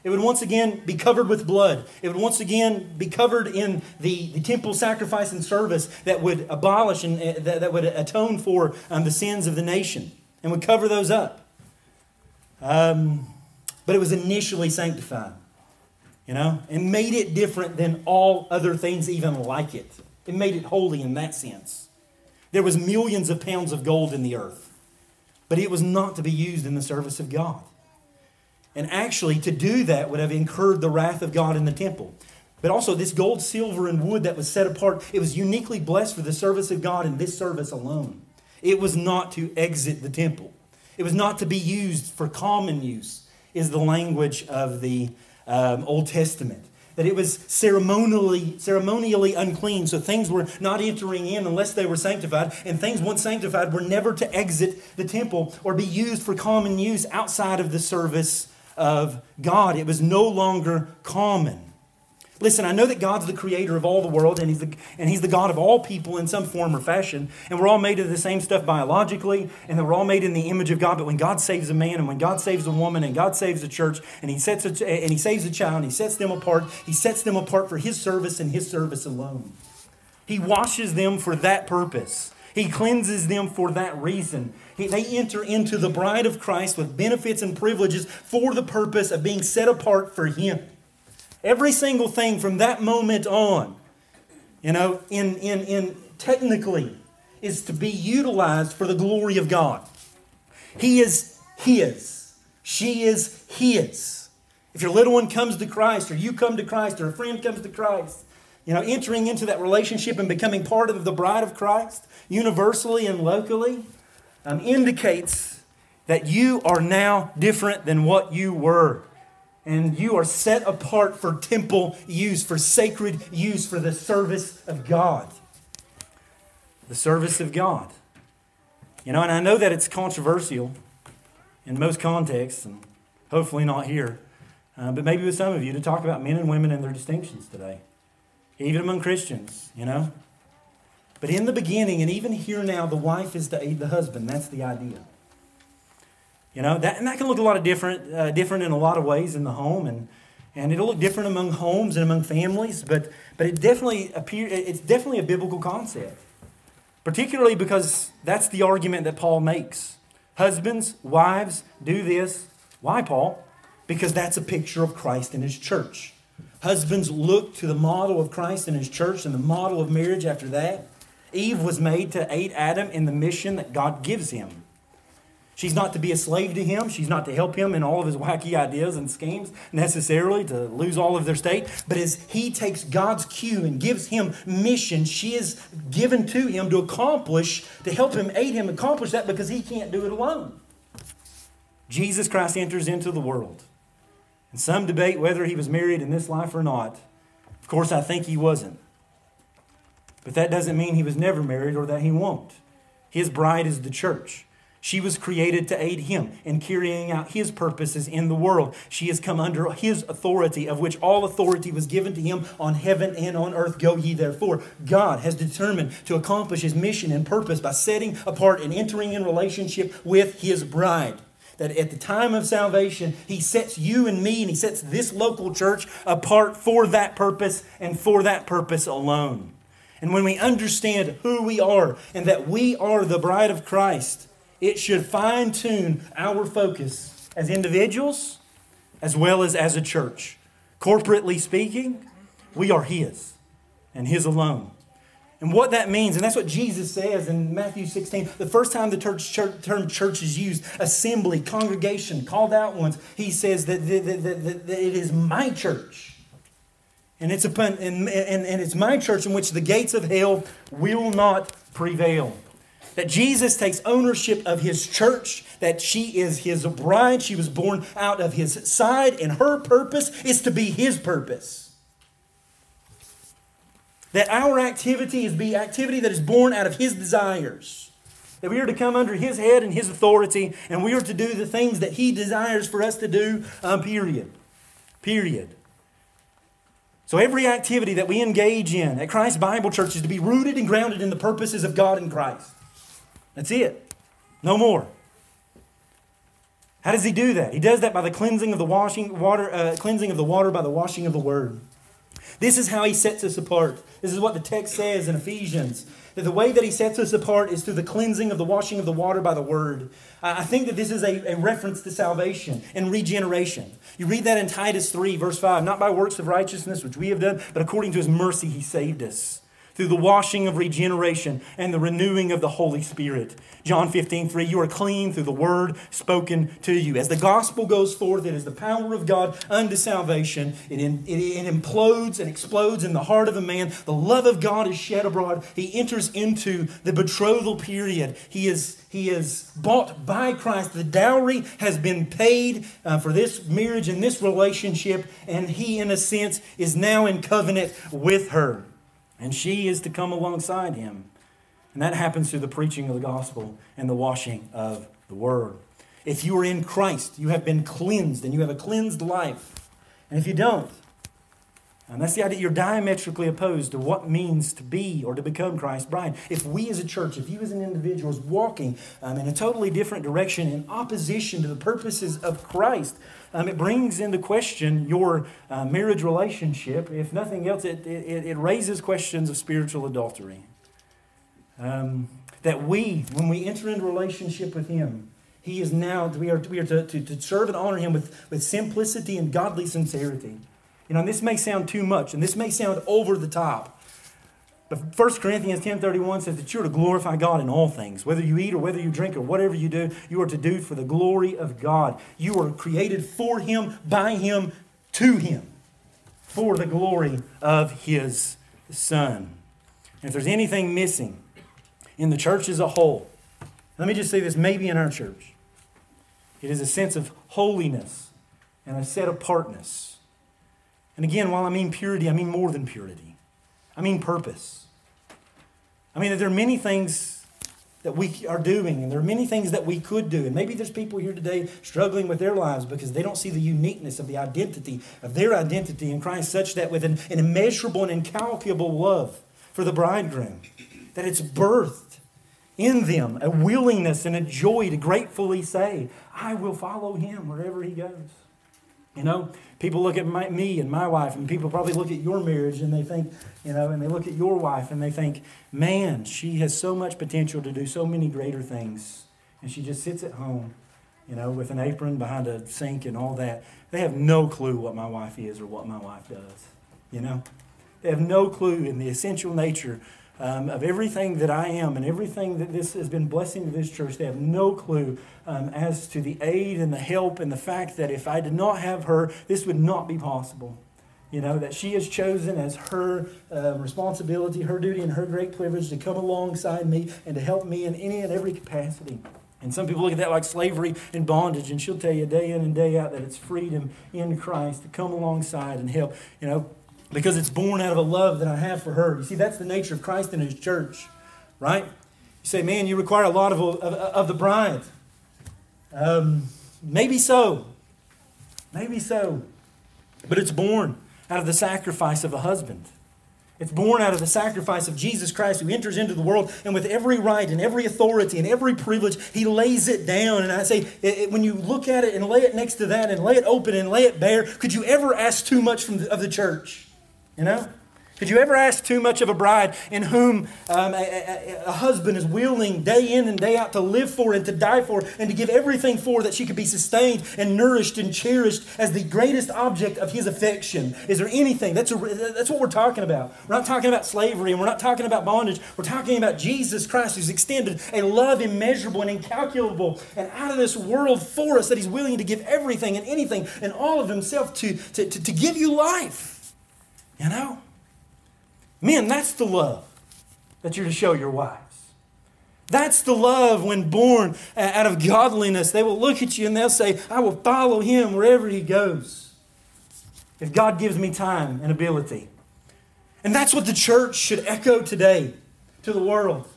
It would once again be covered with blood. It would once again be covered in the, the temple sacrifice and service that would abolish and uh, that, that, would atone for um, the sins of the nation and would cover those up. Um, but it was initially sanctified, you know, and made it different than all other things even like it. It made it holy in that sense. There was millions of pounds of gold in the earth, but it was not to be used in the service of God. And actually, to do that would have incurred the wrath of God in the temple. But also, this gold, silver, and wood that was set apart, it was uniquely blessed for the service of God in this service alone. It was not to exit the temple, it was not to be used for common use is the language of the um, Old Testament. That it was ceremonially, ceremonially unclean, so things were not entering in unless they were sanctified, and things once sanctified were never to exit the temple or be used for common use outside of the service of God. It was no longer common. Listen, I know that God's the creator of all the world and he's the, and he's the God of all people in some form or fashion. And we're all made of the same stuff biologically and that we're all made in the image of God. But when God saves a man and when God saves a woman and God saves a church and he, sets a, and he saves a child and he sets them apart, he sets them apart for his service and his service alone. He washes them for that purpose. He cleanses them for that reason. He, they enter into the bride of Christ with benefits and privileges for the purpose of being set apart for him. Every single thing from that moment on, you know, in, in, in technically, is to be utilized for the glory of God. He is His. She is His. If your little one comes to Christ, or you come to Christ, or a friend comes to Christ, you know, entering into that relationship and becoming part of the bride of Christ, universally and locally, um, indicates that you are now different than what you were and you are set apart for temple use, for sacred use, for the service of God. The service of God. You know, and I know that it's controversial in most contexts, and hopefully not here, uh, but maybe with some of you to talk about men and women and their distinctions today, even among Christians, you know. But in the beginning, and even here now, the wife is to aid the husband. That's the idea. You know, that, and that can look a lot of different, uh, different in a lot of ways in the home, and, and it'll look different among homes and among families, but, but it definitely appear, it's definitely a biblical concept, particularly because that's the argument that Paul makes. Husbands, wives, do this. Why, Paul? Because that's a picture of Christ and his church. Husbands look to the model of Christ and his church and the model of marriage after that. Eve was made to aid Adam in the mission that God gives him. She's not to be a slave to him. She's not to help him in all of his wacky ideas and schemes necessarily to lose all of their state. But as he takes God's cue and gives him mission, she is given to him to accomplish, to help him, aid him accomplish that because he can't do it alone. Jesus Christ enters into the world. And some debate whether he was married in this life or not. Of course, I think he wasn't. But that doesn't mean he was never married or that he won't. His bride is the church. She was created to aid him in carrying out his purposes in the world. She has come under his authority, of which all authority was given to him on heaven and on earth. Go ye therefore. God has determined to accomplish his mission and purpose by setting apart and entering in relationship with his bride that at the time of salvation, He sets you and me and He sets this local church apart for that purpose and for that purpose alone. And when we understand who we are and that we are the bride of Christ, it should fine tune our focus as individuals as well as as a church. Corporately speaking, we are His and His alone. And what that means, and that's what Jesus says in Matthew 16, the first time the church, church, term church is used, assembly, congregation, called out ones, he says that, that, that, that it is my church. And it's, upon, and, and, and it's my church in which the gates of hell will not prevail. That Jesus takes ownership of his church, that she is his bride, she was born out of his side, and her purpose is to be his purpose. That our activity is be activity that is born out of His desires. That we are to come under His head and His authority, and we are to do the things that He desires for us to do, um, period. Period. So every activity that we engage in at Christ Bible Church is to be rooted and grounded in the purposes of God in Christ. That's it. No more. How does he do that? He does that by the cleansing of the washing water, uh, cleansing of the water by the washing of the word. This is how he sets us apart. This is what the text says in Ephesians. That the way that he sets us apart is through the cleansing of the washing of the water by the word. I think that this is a, a reference to salvation and regeneration. You read that in Titus 3, verse 5. Not by works of righteousness, which we have done, but according to his mercy, he saved us through the washing of regeneration and the renewing of the Holy Spirit. John 15, 3, you are clean through the word spoken to you. As the gospel goes forth, it is the power of God unto salvation. It, in, it, it implodes and explodes in the heart of a man. The love of God is shed abroad. He enters into the betrothal period. He is, he is bought by Christ. The dowry has been paid uh, for this marriage and this relationship, and he, in a sense, is now in covenant with her. And she is to come alongside him. And that happens through the preaching of the gospel and the washing of the word. If you are in Christ, you have been cleansed and you have a cleansed life. And if you don't, and that's the idea you're diametrically opposed to what means to be or to become Christ's bride. If we as a church, if you as an individual is walking um, in a totally different direction in opposition to the purposes of Christ, um, it brings into question your uh, marriage relationship. If nothing else, it, it, it raises questions of spiritual adultery. Um, that we, when we enter into relationship with Him, He is now, we are, we are to, to, to serve and honor Him with, with simplicity and godly sincerity. You know, this may sound too much, and this may sound over the top. But 1 Corinthians 10.31 says that you're to glorify God in all things. Whether you eat or whether you drink or whatever you do, you are to do for the glory of God. You are created for Him, by Him, to Him, for the glory of His Son. And if there's anything missing in the church as a whole, let me just say this maybe in our church, it is a sense of holiness and a set apartness. And again, while I mean purity, I mean more than purity. I mean purpose. I mean, that there are many things that we are doing, and there are many things that we could do. And maybe there's people here today struggling with their lives because they don't see the uniqueness of the identity, of their identity in Christ, such that with an, an immeasurable and incalculable love for the bridegroom, that it's birthed in them a willingness and a joy to gratefully say, I will follow him wherever he goes. You know, people look at my, me and my wife, and people probably look at your marriage and they think, you know, and they look at your wife and they think, man, she has so much potential to do so many greater things. And she just sits at home, you know, with an apron behind a sink and all that. They have no clue what my wife is or what my wife does, you know? They have no clue in the essential nature um, of everything that I am and everything that this has been blessing to this church. They have no clue um, as to the aid and the help and the fact that if I did not have her, this would not be possible. You know, that she has chosen as her uh, responsibility, her duty, and her great privilege to come alongside me and to help me in any and every capacity. And some people look at that like slavery and bondage, and she'll tell you day in and day out that it's freedom in Christ to come alongside and help. You know, because it's born out of a love that I have for her. You see, that's the nature of Christ and His church, right? You say, man, you require a lot of, of, of the bride. Um, maybe so. Maybe so. But it's born out of the sacrifice of a husband. It's born out of the sacrifice of Jesus Christ who enters into the world and with every right and every authority and every privilege, he lays it down. And I say, it, it, when you look at it and lay it next to that and lay it open and lay it bare, could you ever ask too much from the, of the church? You know? Could you ever ask too much of a bride in whom um, a, a, a, husband is willing day in and day out to live for and to die for and to give everything for that she could be sustained and nourished and cherished as the greatest object of his affection? Is there anything? That's, a, that's what we're talking about. We're not talking about slavery and we're not talking about bondage. We're talking about Jesus Christ who's extended a love immeasurable and incalculable and out of this world for us that he's willing to give everything and anything and all of himself to, to, to, to give you life. You know? Men, that's the love that you're to show your wives. That's the love when born out of godliness. They will look at you and they'll say, I will follow him wherever he goes. If God gives me time and ability. And that's what the church should echo today to the world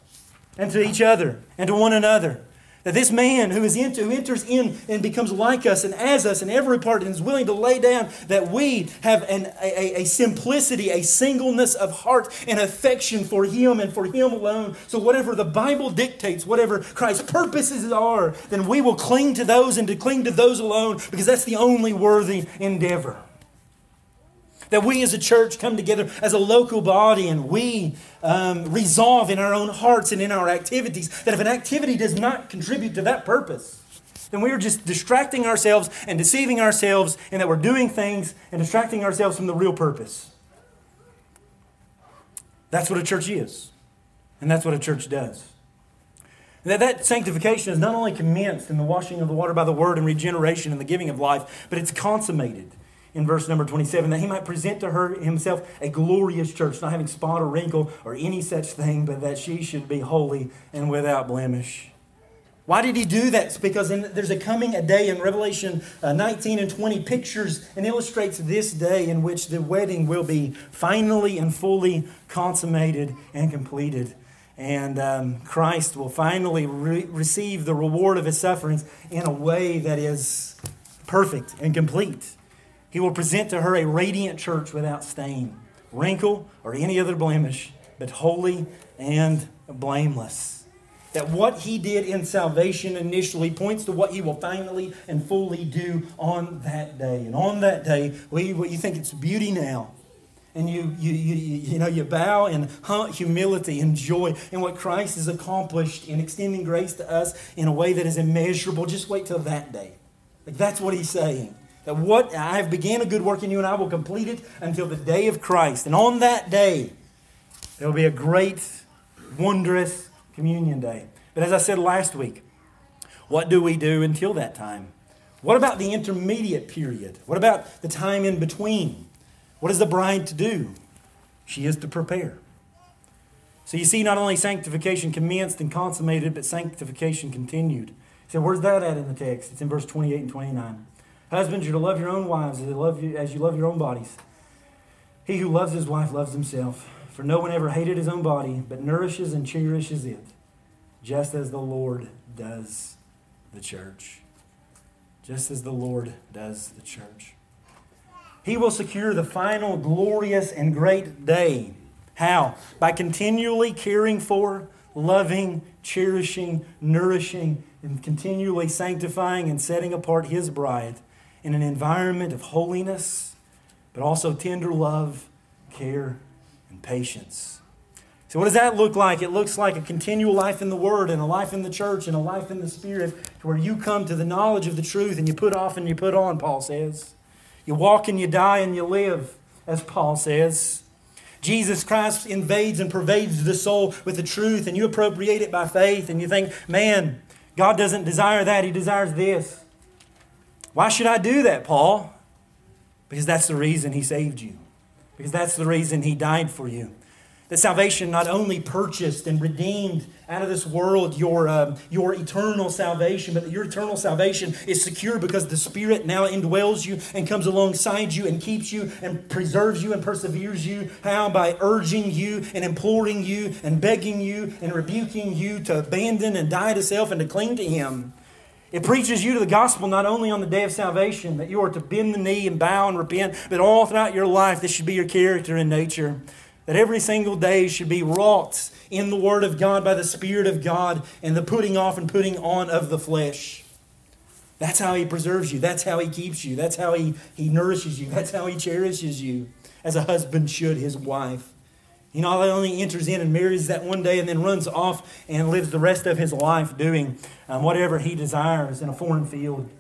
and to each other and to one another. That this man who, is into, who enters in and becomes like us and as us in every part and is willing to lay down, that we have an, a, a simplicity, a singleness of heart and affection for him and for him alone. So, whatever the Bible dictates, whatever Christ's purposes are, then we will cling to those and to cling to those alone because that's the only worthy endeavor. That we as a church come together as a local body and we um, resolve in our own hearts and in our activities that if an activity does not contribute to that purpose, then we are just distracting ourselves and deceiving ourselves, and that we're doing things and distracting ourselves from the real purpose. That's what a church is, and that's what a church does. That, that sanctification is not only commenced in the washing of the water by the word and regeneration and the giving of life, but it's consummated in verse number 27 that he might present to her himself a glorious church, not having spot or wrinkle or any such thing, but that she should be holy and without blemish. Why did he do that? It's because in, there's a coming a day in Revelation uh, 19 and 20 pictures and illustrates this day in which the wedding will be finally and fully consummated and completed. And um, Christ will finally re- receive the reward of his sufferings in a way that is perfect and complete. He will present to her a radiant church without stain, wrinkle, or any other blemish, but holy and blameless. That what he did in salvation initially points to what he will finally and fully do on that day. And on that day, we, you think it's beauty now. And you, you, you, you know, you bow in humility and joy in what Christ has accomplished in extending grace to us in a way that is immeasurable. Just wait till that day. Like that's what he's saying. That what I have began a good work in you, and I will complete it until the day of Christ. And on that day, there will be a great, wondrous communion day. But as I said last week, what do we do until that time? What about the intermediate period? What about the time in between? What is the bride to do? She is to prepare. So you see, not only sanctification commenced and consummated, but sanctification continued. So where's that at in the text? It's in verse 28 and 29. Husbands, you're to love your own wives as, love you, as you love your own bodies. He who loves his wife loves himself. For no one ever hated his own body, but nourishes and cherishes it, just as the Lord does the church. Just as the Lord does the church. He will secure the final glorious and great day. How? By continually caring for, loving, cherishing, nourishing, and continually sanctifying and setting apart His bride in an environment of holiness, but also tender love, care, and patience. So, what does that look like? It looks like a continual life in the Word and a life in the church and a life in the Spirit to where you come to the knowledge of the truth and you put off and you put on, Paul says. You walk and you die and you live, as Paul says. Jesus Christ invades and pervades the soul with the truth, and you appropriate it by faith, and you think, man, God doesn't desire that, He desires this. Why should I do that, Paul? Because that's the reason He saved you, because that's the reason He died for you. That salvation not only purchased and redeemed out of this world your, um, your eternal salvation, but that your eternal salvation is secure because the Spirit now indwells you and comes alongside you and keeps you and preserves you and perseveres you. How? By urging you and imploring you and begging you and rebuking you to abandon and die to self and to cling to Him. It preaches you to the gospel not only on the day of salvation, that you are to bend the knee and bow and repent, but all throughout your life, this should be your character and nature. That every single day should be wrought in the Word of God by the Spirit of God and the putting off and putting on of the flesh. That's how He preserves you. That's how He keeps you. That's how He, he nourishes you. That's how He cherishes you, as a husband should his wife. He not only enters in and marries that one day and then runs off and lives the rest of his life doing um, whatever he desires in a foreign field,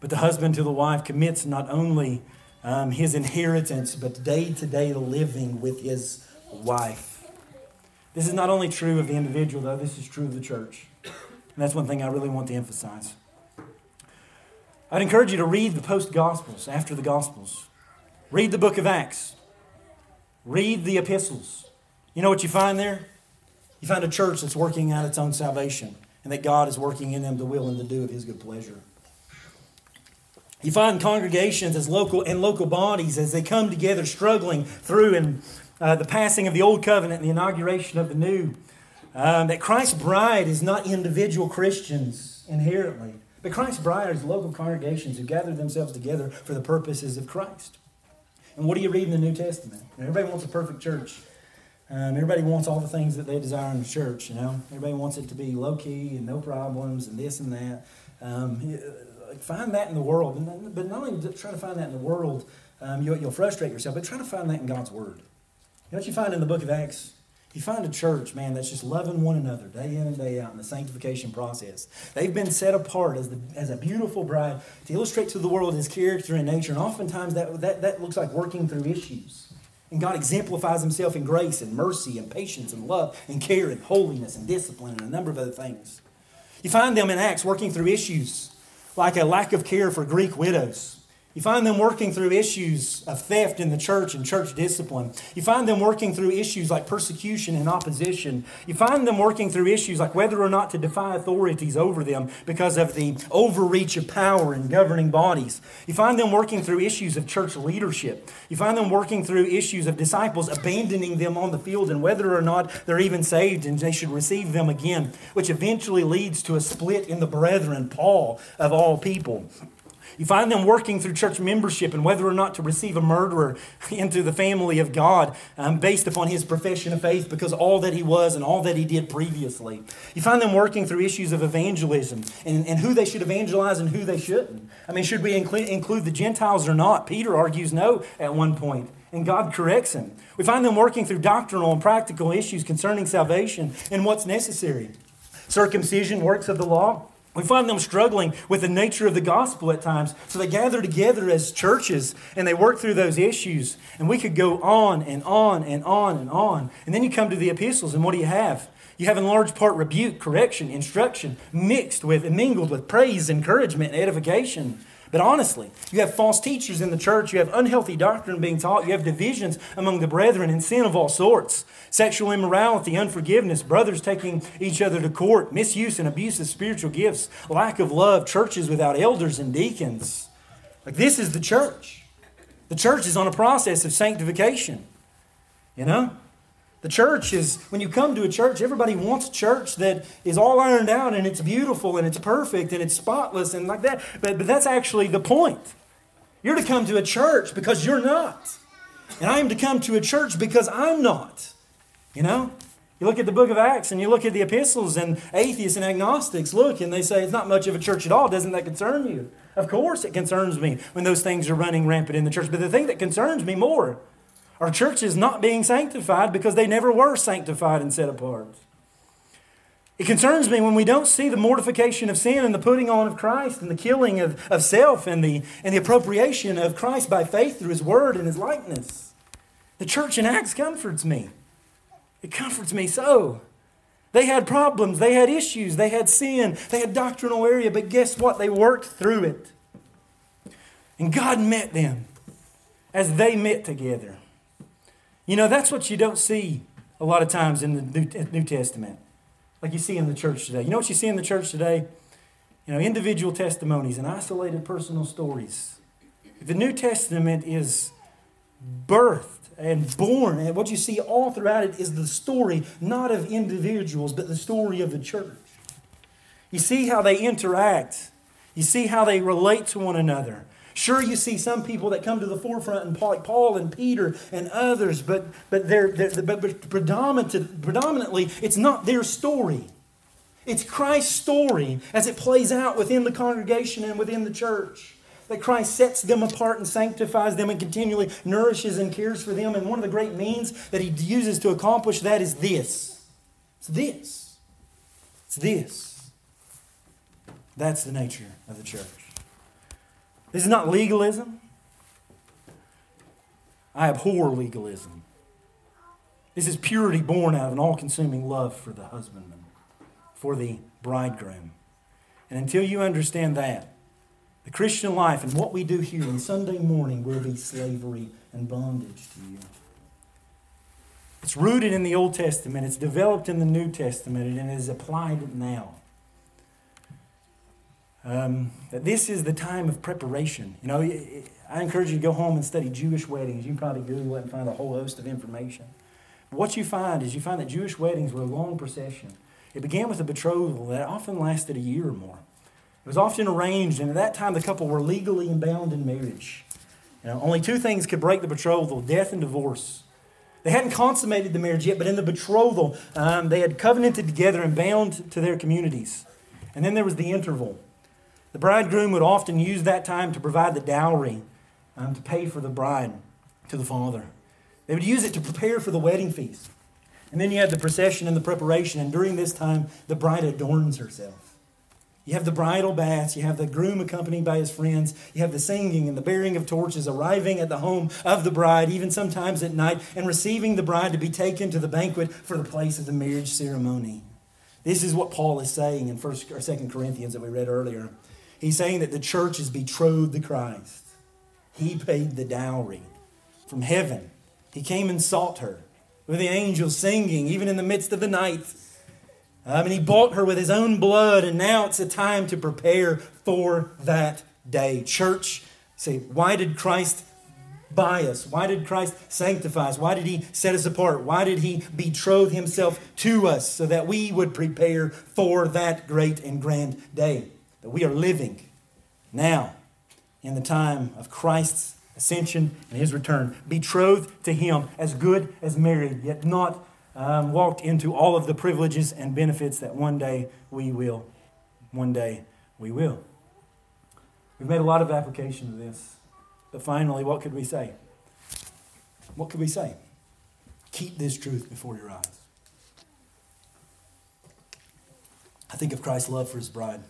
but the husband to the wife commits not only um, his inheritance, but day to day living with his wife. This is not only true of the individual, though, this is true of the church. And that's one thing I really want to emphasize. I'd encourage you to read the post Gospels after the Gospels. Read the book of Acts. Read the epistles. You know what you find there? You find a church that's working out its own salvation and that God is working in them to will and to do of His good pleasure. You find congregations as local and local bodies as they come together, struggling through and uh, the passing of the old covenant and the inauguration of the new. Um, that Christ's bride is not individual Christians inherently, but Christ's bride is local congregations who gather themselves together for the purposes of Christ. And what do you read in the New Testament? Everybody wants a perfect church. Um, everybody wants all the things that they desire in the church, you know. Everybody wants it to be low key and no problems and this and that. Um, find that in the world. But not only try to find that in the world, um, you'll, you'll frustrate yourself, but try to find that in God's Word. You know what you find in the book of Acts? You find a church, man, that's just loving one another day in and day out in the sanctification process. They've been set apart as, the, as a beautiful bride to illustrate to the world his character and nature. And oftentimes that, that, that looks like working through issues. And God exemplifies himself in grace and mercy and patience and love and care and holiness and discipline and a number of other things. You find them in Acts working through issues like a lack of care for Greek widows. You find them working through issues of theft in the church and church discipline. You find them working through issues like persecution and opposition. You find them working through issues like whether or not to defy authorities over them because of the overreach of power in governing bodies. You find them working through issues of church leadership. You find them working through issues of disciples abandoning them on the field and whether or not they're even saved and they should receive them again, which eventually leads to a split in the brethren, Paul, of all people. You find them working through church membership and whether or not to receive a murderer (laughs) into the family of God um, based upon his profession of faith because all that he was and all that he did previously. You find them working through issues of evangelism and, and who they should evangelize and who they shouldn't. I mean, should we include, include the Gentiles or not? Peter argues no at one point, and God corrects him. We find them working through doctrinal and practical issues concerning salvation and what's necessary. Circumcision, works of the law, we find them struggling with the nature of the gospel at times. So they gather together as churches and they work through those issues. And we could go on and on and on and on. And then you come to the epistles, and what do you have? You have in large part rebuke, correction, instruction, mixed with and mingled with praise, encouragement, and edification. But honestly, you have false teachers in the church, you have unhealthy doctrine being taught, you have divisions among the brethren and sin of all sorts sexual immorality, unforgiveness, brothers taking each other to court, misuse and abuse of spiritual gifts, lack of love, churches without elders and deacons. Like, this is the church. The church is on a process of sanctification. You know? The church is, when you come to a church, everybody wants a church that is all ironed out and it's beautiful and it's perfect and it's spotless and like that. But, but that's actually the point. You're to come to a church because you're not. And I am to come to a church because I'm not. You know? You look at the book of Acts and you look at the epistles, and atheists and agnostics look and they say it's not much of a church at all. Doesn't that concern you? Of course, it concerns me when those things are running rampant in the church. But the thing that concerns me more are churches not being sanctified because they never were sanctified and set apart. It concerns me when we don't see the mortification of sin and the putting on of Christ and the killing of, of self and the, and the appropriation of Christ by faith through His Word and His likeness. The church in Acts comforts me. It comforts me so. They had problems, they had issues, they had sin, they had doctrinal area, but guess what? They worked through it. And God met them as they met together. You know, that's what you don't see a lot of times in the New Testament, like you see in the church today. You know what you see in the church today? You know, individual testimonies and isolated personal stories. The New Testament is birthed and born, and what you see all throughout it is the story not of individuals, but the story of the church. You see how they interact, you see how they relate to one another. Sure, you see some people that come to the forefront, and like Paul and Peter and others, but, but, they're, they're, but predominant, predominantly, it's not their story. It's Christ's story as it plays out within the congregation and within the church. That Christ sets them apart and sanctifies them and continually nourishes and cares for them. And one of the great means that He uses to accomplish that is this. It's this. It's this. That's the nature of the church. This is not legalism. I abhor legalism. This is purity born out of an all consuming love for the husbandman, for the bridegroom. And until you understand that, the Christian life and what we do here on Sunday morning will be slavery and bondage to you. It's rooted in the Old Testament, it's developed in the New Testament, and it is applied now. Um, this is the time of preparation. You know, I encourage you to go home and study Jewish weddings. You can probably Google it and find a whole host of information. But what you find is you find that Jewish weddings were a long procession. It began with a betrothal that often lasted a year or more. It was often arranged, and at that time the couple were legally bound in marriage. You know, only two things could break the betrothal death and divorce. They hadn't consummated the marriage yet, but in the betrothal, um, they had covenanted together and bound to their communities. And then there was the interval. The bridegroom would often use that time to provide the dowry, um, to pay for the bride to the father. They would use it to prepare for the wedding feast. And then you had the procession and the preparation, and during this time, the bride adorns herself. You have the bridal baths, you have the groom accompanied by his friends, you have the singing and the bearing of torches, arriving at the home of the bride, even sometimes at night, and receiving the bride to be taken to the banquet for the place of the marriage ceremony. This is what Paul is saying in 1st or 2nd Corinthians that we read earlier. He's saying that the church is betrothed to Christ. He paid the dowry from heaven. He came and sought her with the angels singing, even in the midst of the night. Um, and he bought her with his own blood, and now it's a time to prepare for that day. Church, say, why did Christ buy us? Why did Christ sanctify us? Why did he set us apart? Why did he betroth himself to us so that we would prepare for that great and grand day? That we are living now in the time of Christ's ascension and his return, betrothed to him as good as married, yet not um, walked into all of the privileges and benefits that one day we will. One day we will. We've made a lot of application of this, but finally, what could we say? What could we say? Keep this truth before your eyes. I think of Christ's love for his bride.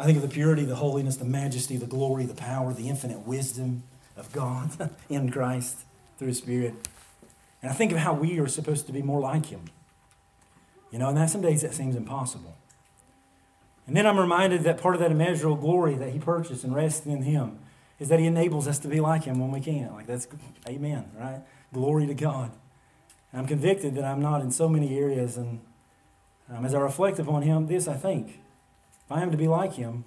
I think of the purity, the holiness, the majesty, the glory, the power, the infinite wisdom of God (laughs) in Christ through His Spirit. And I think of how we are supposed to be more like Him. You know, and that some days that seems impossible. And then I'm reminded that part of that immeasurable glory that He purchased and rests in Him is that He enables us to be like Him when we can. Like that's, amen, right? Glory to God. And I'm convicted that I'm not in so many areas. And um, as I reflect upon Him, this I think I am to be like him,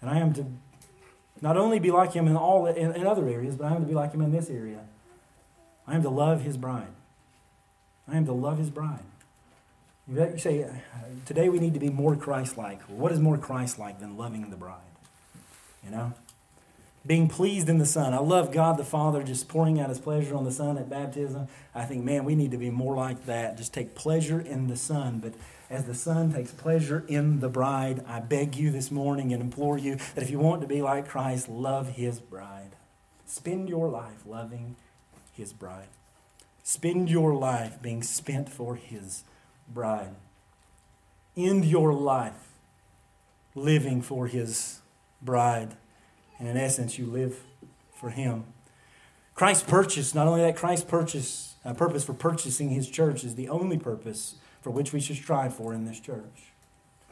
and I am to not only be like him in all in, in other areas, but I am to be like him in this area. I am to love his bride. I am to love his bride. You say, today we need to be more Christ like. What is more Christ like than loving the bride? You know? being pleased in the Son. I love God the Father just pouring out his pleasure on the Son at baptism. I think, man, we need to be more like that. Just take pleasure in the Son. But as the Son takes pleasure in the bride, I beg you this morning and implore you that if you want to be like Christ, love his bride. Spend your life loving his bride. Spend your life being spent for his bride. End your life living for his bride. And in essence, you live for him. Christ's purchase, not only that, Christ's purchase, uh, purpose for purchasing his church is the only purpose for which we should strive for in this church.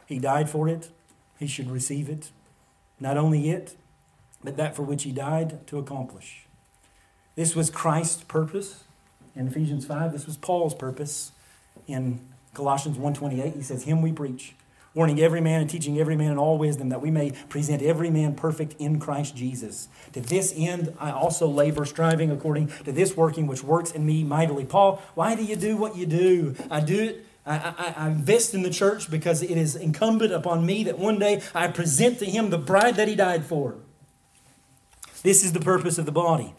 He died for it, he should receive it. Not only it, but that for which he died to accomplish. This was Christ's purpose in Ephesians 5. This was Paul's purpose in Colossians 1:28. He says, "Him we preach, warning every man and teaching every man in all wisdom, that we may present every man perfect in Christ Jesus. To this end, I also labor, striving according to this working which works in me mightily. Paul, why do you do what you do? I do it. I, I, I invest in the church because it is incumbent upon me that one day I present to him the bride that he died for. This is the purpose of the body.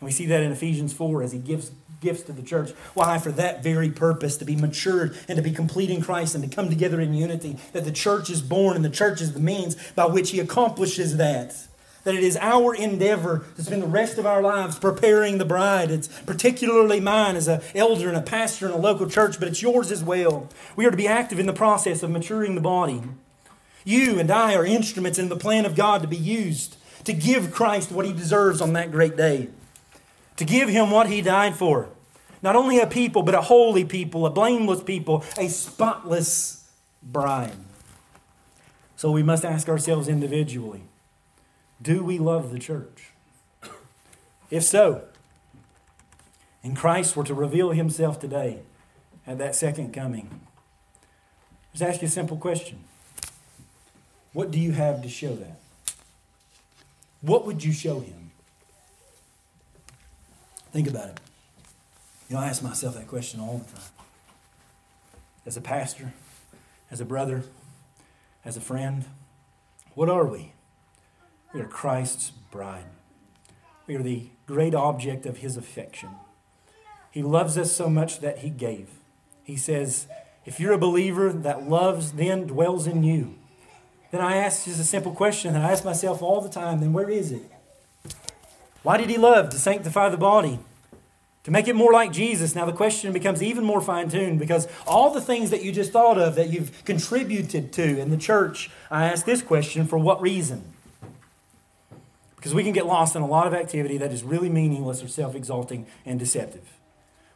And we see that in Ephesians 4 as he gives gifts to the church. Why? For that very purpose, to be matured and to be complete in Christ and to come together in unity. That the church is born and the church is the means by which He accomplishes that. That it is our endeavor to spend the rest of our lives preparing the bride. It's particularly mine as an elder and a pastor in a local church, but it's yours as well. We are to be active in the process of maturing the body. You and I are instruments in the plan of God to be used to give Christ what He deserves on that great day to give him what he died for. Not only a people, but a holy people, a blameless people, a spotless bride. So we must ask ourselves individually do we love the church? If so, and Christ were to reveal himself today at that second coming, just ask you a simple question What do you have to show that? What would you show him? Think about it. You know, I ask myself that question all the time. As a pastor, as a brother, as a friend, what are we? We are Christ's bride. We are the great object of his affection. He loves us so much that he gave. He says, if you're a believer that loves, then dwells in you. Then I ask just a simple question that I ask myself all the time then where is it? Why did he love? To sanctify the body, to make it more like Jesus. Now the question becomes even more fine tuned because all the things that you just thought of that you've contributed to in the church, I ask this question for what reason? Because we can get lost in a lot of activity that is really meaningless or self exalting and deceptive.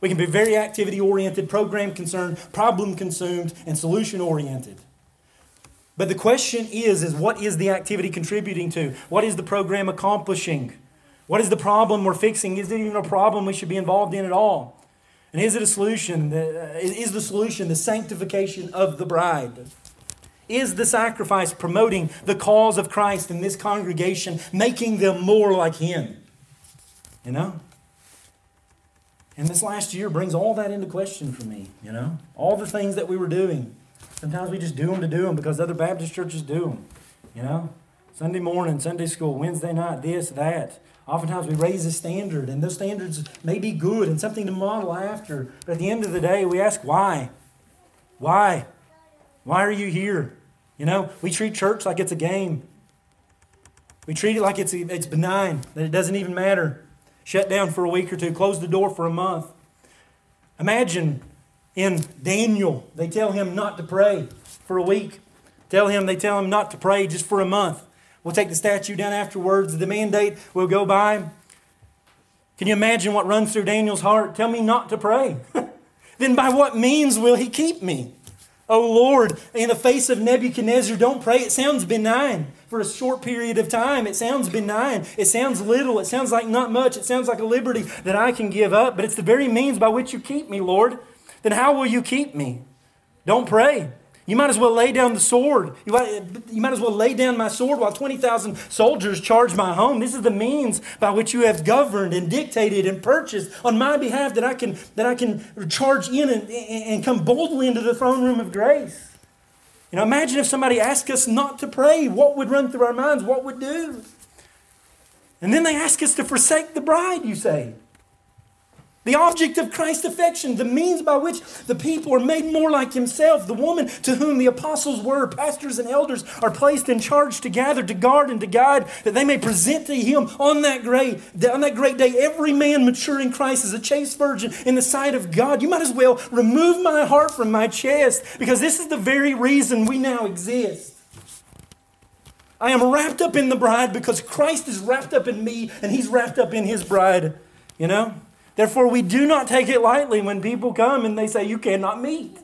We can be very activity oriented, program concerned, problem consumed, and solution oriented. But the question is, is what is the activity contributing to? What is the program accomplishing? What is the problem we're fixing? Is it even a problem we should be involved in at all? And is it a solution? Uh, is the solution the sanctification of the bride? Is the sacrifice promoting the cause of Christ in this congregation, making them more like Him? You know? And this last year brings all that into question for me, you know? All the things that we were doing. Sometimes we just do them to do them because other Baptist churches do them, you know? Sunday morning, Sunday school, Wednesday night, this, that. Oftentimes we raise a standard, and those standards may be good and something to model after. But at the end of the day, we ask why? Why? Why are you here? You know, we treat church like it's a game. We treat it like it's, it's benign, that it doesn't even matter. Shut down for a week or two, close the door for a month. Imagine in Daniel, they tell him not to pray for a week. Tell him, they tell him not to pray just for a month. We'll take the statue down afterwards. The mandate will go by. Can you imagine what runs through Daniel's heart? Tell me not to pray. (laughs) then by what means will he keep me? Oh Lord, in the face of Nebuchadnezzar, don't pray. It sounds benign for a short period of time. It sounds benign. It sounds little. It sounds like not much. It sounds like a liberty that I can give up, but it's the very means by which you keep me, Lord. Then how will you keep me? Don't pray. You might as well lay down the sword. You might, as well lay down my sword while 20,000 soldiers charge my home. This is the means by which you have governed and dictated and purchased on my behalf that I can, that I can charge in and, and come boldly into the throne room of grace. You know, imagine if somebody asked us not to pray. What would run through our minds? What would do? And then they ask us to forsake the bride, you say. The object of Christ's affection, the means by which the people are made more like himself, the woman to whom the apostles were, pastors and elders, are placed in charge to gather, to guard, and to guide, that they may present to him on that great, on that great day every man mature in Christ as a chaste virgin in the sight of God. You might as well remove my heart from my chest, because this is the very reason we now exist. I am wrapped up in the bride because Christ is wrapped up in me and he's wrapped up in his bride. You know? Therefore, we do not take it lightly when people come and they say, You cannot meet.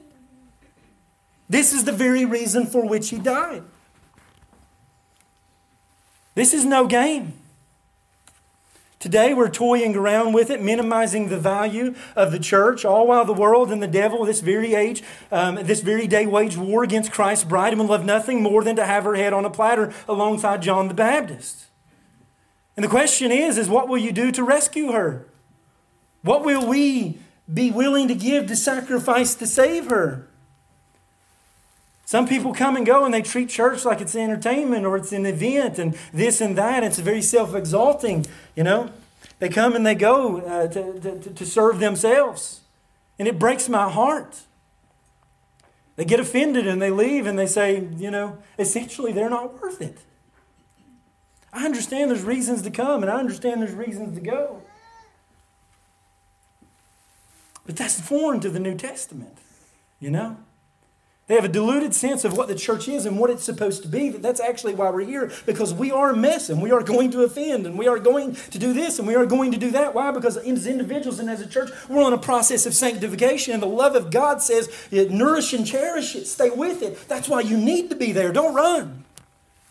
This is the very reason for which he died. This is no game. Today, we're toying around with it, minimizing the value of the church, all while the world and the devil, this very age, um, this very day, wage war against Christ's bride and will love nothing more than to have her head on a platter alongside John the Baptist. And the question is, is what will you do to rescue her? What will we be willing to give to sacrifice to save her? Some people come and go and they treat church like it's entertainment or it's an event and this and that. It's very self exalting, you know. They come and they go uh, to, to, to serve themselves. And it breaks my heart. They get offended and they leave and they say, you know, essentially they're not worth it. I understand there's reasons to come and I understand there's reasons to go. But that's foreign to the New Testament, you know? They have a diluted sense of what the church is and what it's supposed to be. That that's actually why we're here, because we are a mess and we are going to offend and we are going to do this and we are going to do that. Why? Because as individuals and as a church, we're on a process of sanctification and the love of God says, nourish and cherish it, stay with it. That's why you need to be there. Don't run.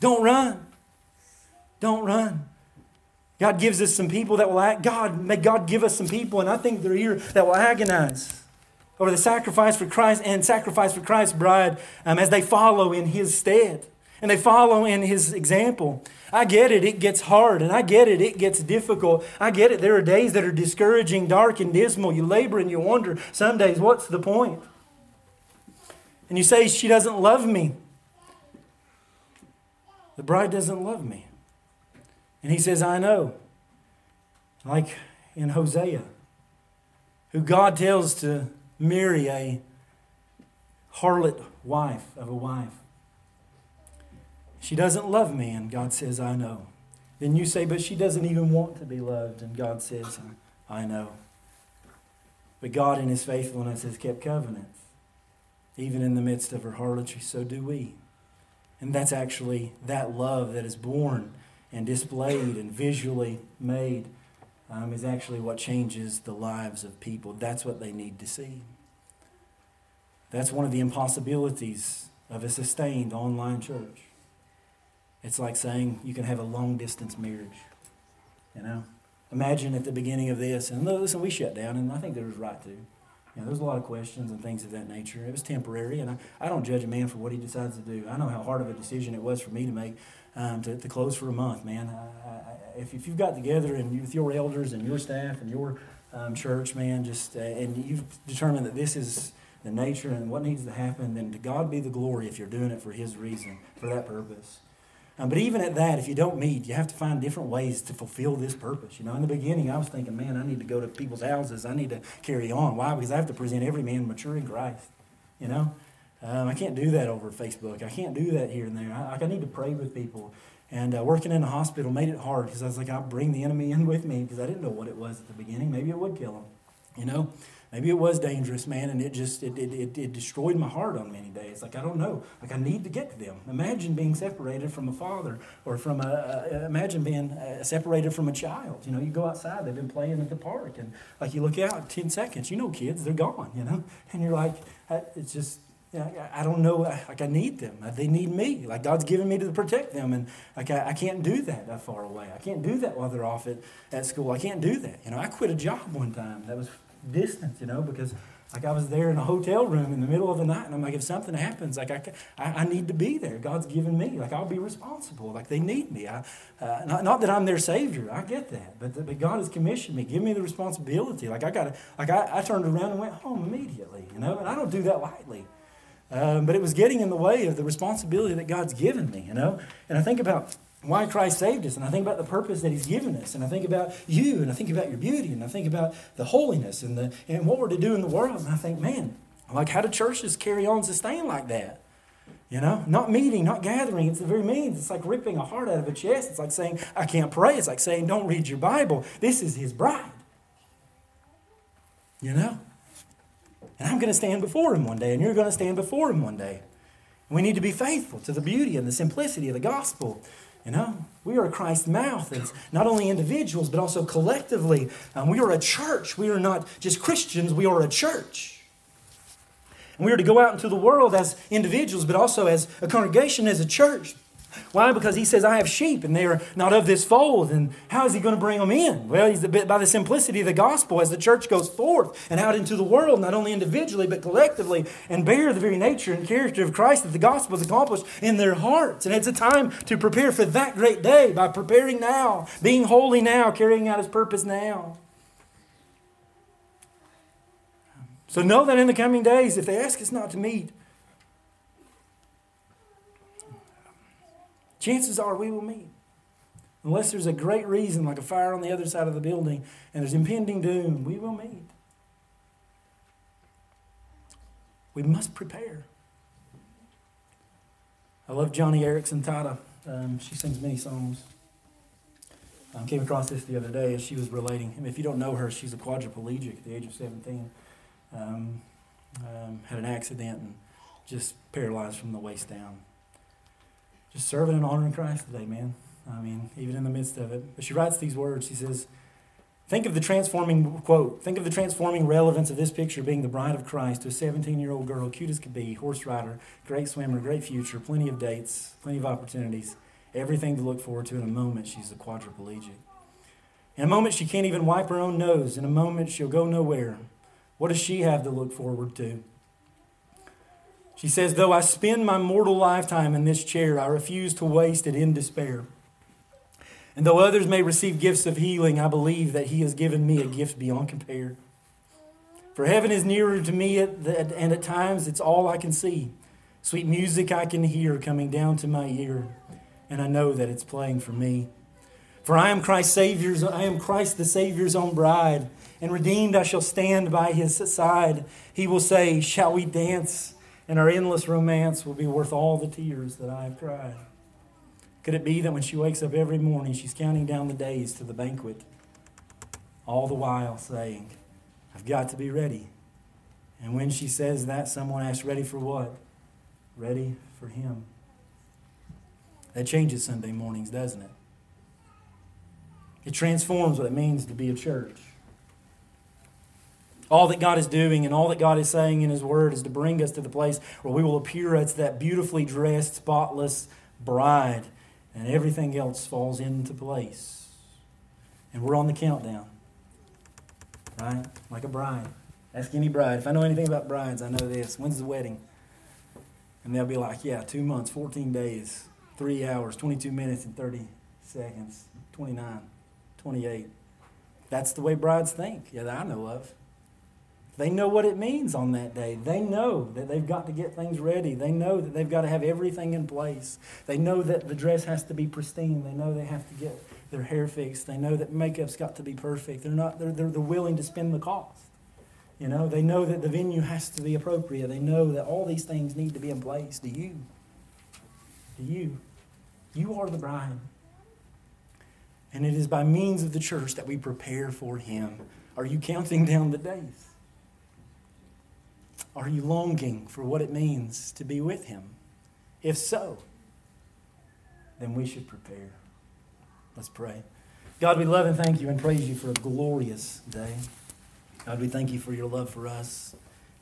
Don't run. Don't run. God gives us some people that will act. God, may God give us some people, and I think they're here that will agonize over the sacrifice for Christ and sacrifice for Christ's bride um, as they follow in His stead and they follow in His example. I get it, it gets hard, and I get it, it gets difficult. I get it, there are days that are discouraging, dark, and dismal. You labor and you wonder some days, what's the point? And you say, She doesn't love me. The bride doesn't love me. And he says, I know. Like in Hosea, who God tells to marry a harlot wife of a wife. She doesn't love me, and God says, I know. Then you say, but she doesn't even want to be loved, and God says, I know. But God, in His faithfulness, has kept covenants. Even in the midst of her harlotry, so do we. And that's actually that love that is born and displayed and visually made um, is actually what changes the lives of people. That's what they need to see. That's one of the impossibilities of a sustained online church. It's like saying you can have a long distance marriage. You know? Imagine at the beginning of this, and listen, we shut down, and I think there was right to. You know, there's a lot of questions and things of that nature. It was temporary, and I, I don't judge a man for what he decides to do. I know how hard of a decision it was for me to make um, to, to close for a month, man. I, I, if, if you've got together and you, with your elders and your staff and your um, church, man, just uh, and you've determined that this is the nature and what needs to happen, then to God be the glory if you're doing it for His reason, for that purpose. Um, but even at that, if you don't meet, you have to find different ways to fulfill this purpose. You know, in the beginning, I was thinking, man, I need to go to people's houses. I need to carry on. Why? Because I have to present every man mature in Christ. You know, um, I can't do that over Facebook. I can't do that here and there. I, I need to pray with people. And uh, working in a hospital made it hard because I was like, I'll bring the enemy in with me because I didn't know what it was at the beginning. Maybe it would kill him, you know. Maybe it was dangerous, man, and it just it, it, it, it, destroyed my heart on many days. Like I don't know, like I need to get to them. Imagine being separated from a father, or from a, uh, imagine being uh, separated from a child. You know, you go outside, they've been playing at the park, and like you look out, ten seconds, you know, kids, they're gone. You know, (laughs) and you're like, it's just I don't know, like I need them. They need me. Like God's given me to protect them. And like I, I can't do that that far away. I can't do that while they're off at, at school. I can't do that. You know, I quit a job one time that was distant, you know, because like I was there in a hotel room in the middle of the night, and I'm like, if something happens, like I, I, I need to be there. God's given me, like I'll be responsible. Like they need me. I, uh, not, not that I'm their savior, I get that, but, the, but God has commissioned me. Give me the responsibility. Like I got like I, I turned around and went home immediately, you know, and I don't do that lightly. Um, but it was getting in the way of the responsibility that God's given me, you know. And I think about why Christ saved us, and I think about the purpose that He's given us, and I think about you, and I think about your beauty, and I think about the holiness and the and what we're to do in the world, and I think, man, like how do churches carry on sustain like that? You know, not meeting, not gathering. It's the very means. It's like ripping a heart out of a chest. It's like saying, I can't pray. It's like saying, don't read your Bible. This is His bride. You know? And I'm going to stand before Him one day, and you're going to stand before Him one day. We need to be faithful to the beauty and the simplicity of the gospel. You know, we are Christ's mouth as not only individuals, but also collectively. Um, we are a church. We are not just Christians, we are a church. And we are to go out into the world as individuals, but also as a congregation, as a church, why? Because he says, I have sheep and they are not of this fold. And how is he going to bring them in? Well, he's by the simplicity of the gospel as the church goes forth and out into the world, not only individually, but collectively, and bear the very nature and character of Christ that the gospel has accomplished in their hearts. And it's a time to prepare for that great day by preparing now, being holy now, carrying out his purpose now. So know that in the coming days, if they ask us not to meet, chances are we will meet. Unless there's a great reason, like a fire on the other side of the building, and there's impending doom, we will meet. We must prepare. I love Joni Eareckson Tada. Um, she sings many songs. I came across this the other day as she was relating. I mean, if you don't know her, she's a quadriplegic at the age of 17. Um, um, had an accident and just paralyzed from the waist down just serving and honoring Christ today, man. I mean, even in the midst of it. But she writes these words. She says, Think of the transforming, quote, think of the transforming relevance of this picture being the bride of Christ to a 17 year old girl, cute as could be, horse rider, great swimmer, great future, plenty of dates, plenty of opportunities, everything to look forward to. In a moment, she's a quadriplegic. In a moment, she can't even wipe her own nose. In a moment, she'll go nowhere. What does she have to look forward to? She says, Though I spend my mortal lifetime in this chair, I refuse to waste it in despair. And though others may receive gifts of healing, I believe that He has given me a gift beyond compare. For heaven is nearer to me, and at times it's all I can see. Sweet music I can hear coming down to my ear, and I know that it's playing for me. For I am Christ's Savior's, I am Christ the Savior's own bride, and redeemed I shall stand by his side. He will say, Shall we dance? And our endless romance will be worth all the tears that I have cried. Could it be that when she wakes up every morning, she's counting down the days to the banquet, all the while saying, I've got to be ready. And when she says that, someone asks, Ready for what? Ready for Him. That changes Sunday mornings, doesn't it? It transforms what it means to be a church. All that God is doing and all that God is saying in His Word is to bring us to the place where we will appear as that beautifully dressed, spotless bride, and everything else falls into place. And we're on the countdown, right? Like a bride. Ask any bride. If I know anything about brides, I know this. When's the wedding? And they'll be like, yeah, two months, 14 days, three hours, 22 minutes, and 30 seconds, 29, 28. That's the way brides think, yeah, that I know of. They know what it means on that day. They know that they've got to get things ready. They know that they've got to have everything in place. They know that the dress has to be pristine. They know they have to get their hair fixed. They know that makeup's got to be perfect. They're not they're, they're, they're willing to spend the cost. You know, they know that the venue has to be appropriate. They know that all these things need to be in place. Do you? Do you? You are the bride. And it is by means of the church that we prepare for him. Are you counting down the days? Are you longing for what it means to be with Him? If so, then we should prepare. Let's pray. God, we love and thank you and praise you for a glorious day. God, we thank you for your love for us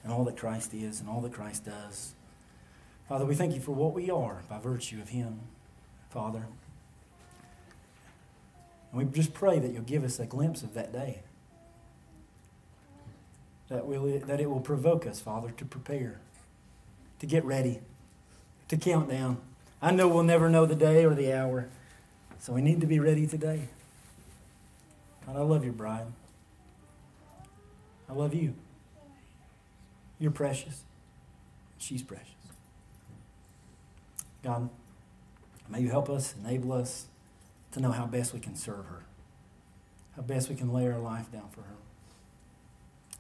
and all that Christ is and all that Christ does. Father, we thank you for what we are by virtue of Him, Father. And we just pray that you'll give us a glimpse of that day that, will, that it will provoke us, Father, to prepare, to get ready, to count down. I know we'll never know the day or the hour, so we need to be ready today. God, I love your bride. I love you. You're precious. She's precious. God, may you help us, enable us, to know how best we can serve her, how best we can lay our life down for her,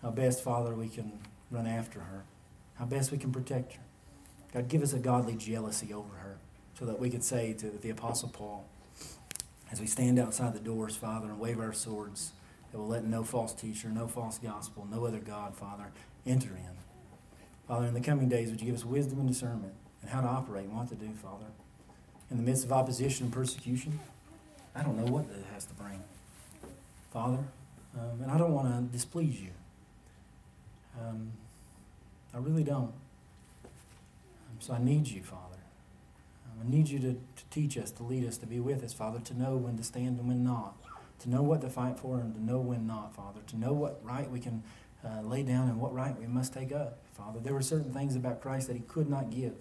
how best, Father, we can run after her, how best we can protect her. God, give us a godly jealousy over her so that we could say to the Apostle Paul, as we stand outside the doors, Father, and wave our swords, that we'll let no false teacher, no false gospel, no other God, Father, enter in. Father, in the coming days, would you give us wisdom and discernment and how to operate and what to do, Father? In the midst of opposition and persecution, I don't know what that has to bring. Father, um, and I don't want to displease you. Um, I really don't. So I need you, Father. Um, I need you to, to teach us, to lead us, to be with us, Father, to know when to stand and when not, to know what to fight for and to know when not, Father, to know what right we can uh, lay down and what right we must take up, Father. There were certain things about Christ that he could not give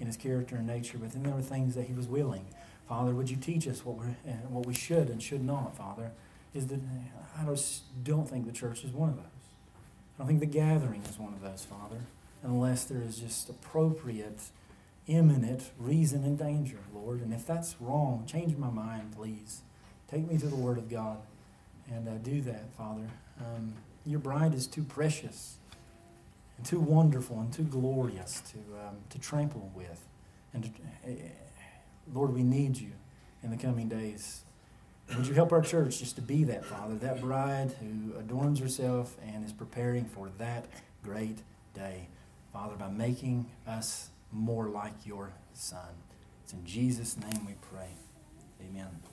in his character and nature, but then there were things that he was willing. Father, would you teach us what, we uh, what we should and should not, Father? Is that I just don't think the church is one of those. I think the gathering is one of those, Father, unless there is just appropriate, imminent reason and danger, Lord. And if that's wrong, change my mind, please. Take me to the Word of God and uh, do that, Father. Um, your bride is too precious and too wonderful and too glorious to, um, to trample with. And uh, Lord, we need you in the coming days. Would you help our church just to be that, Father, that bride who adorns herself and is preparing for that great day, Father, by making us more like your Son. It's in Jesus' name we pray. Amen.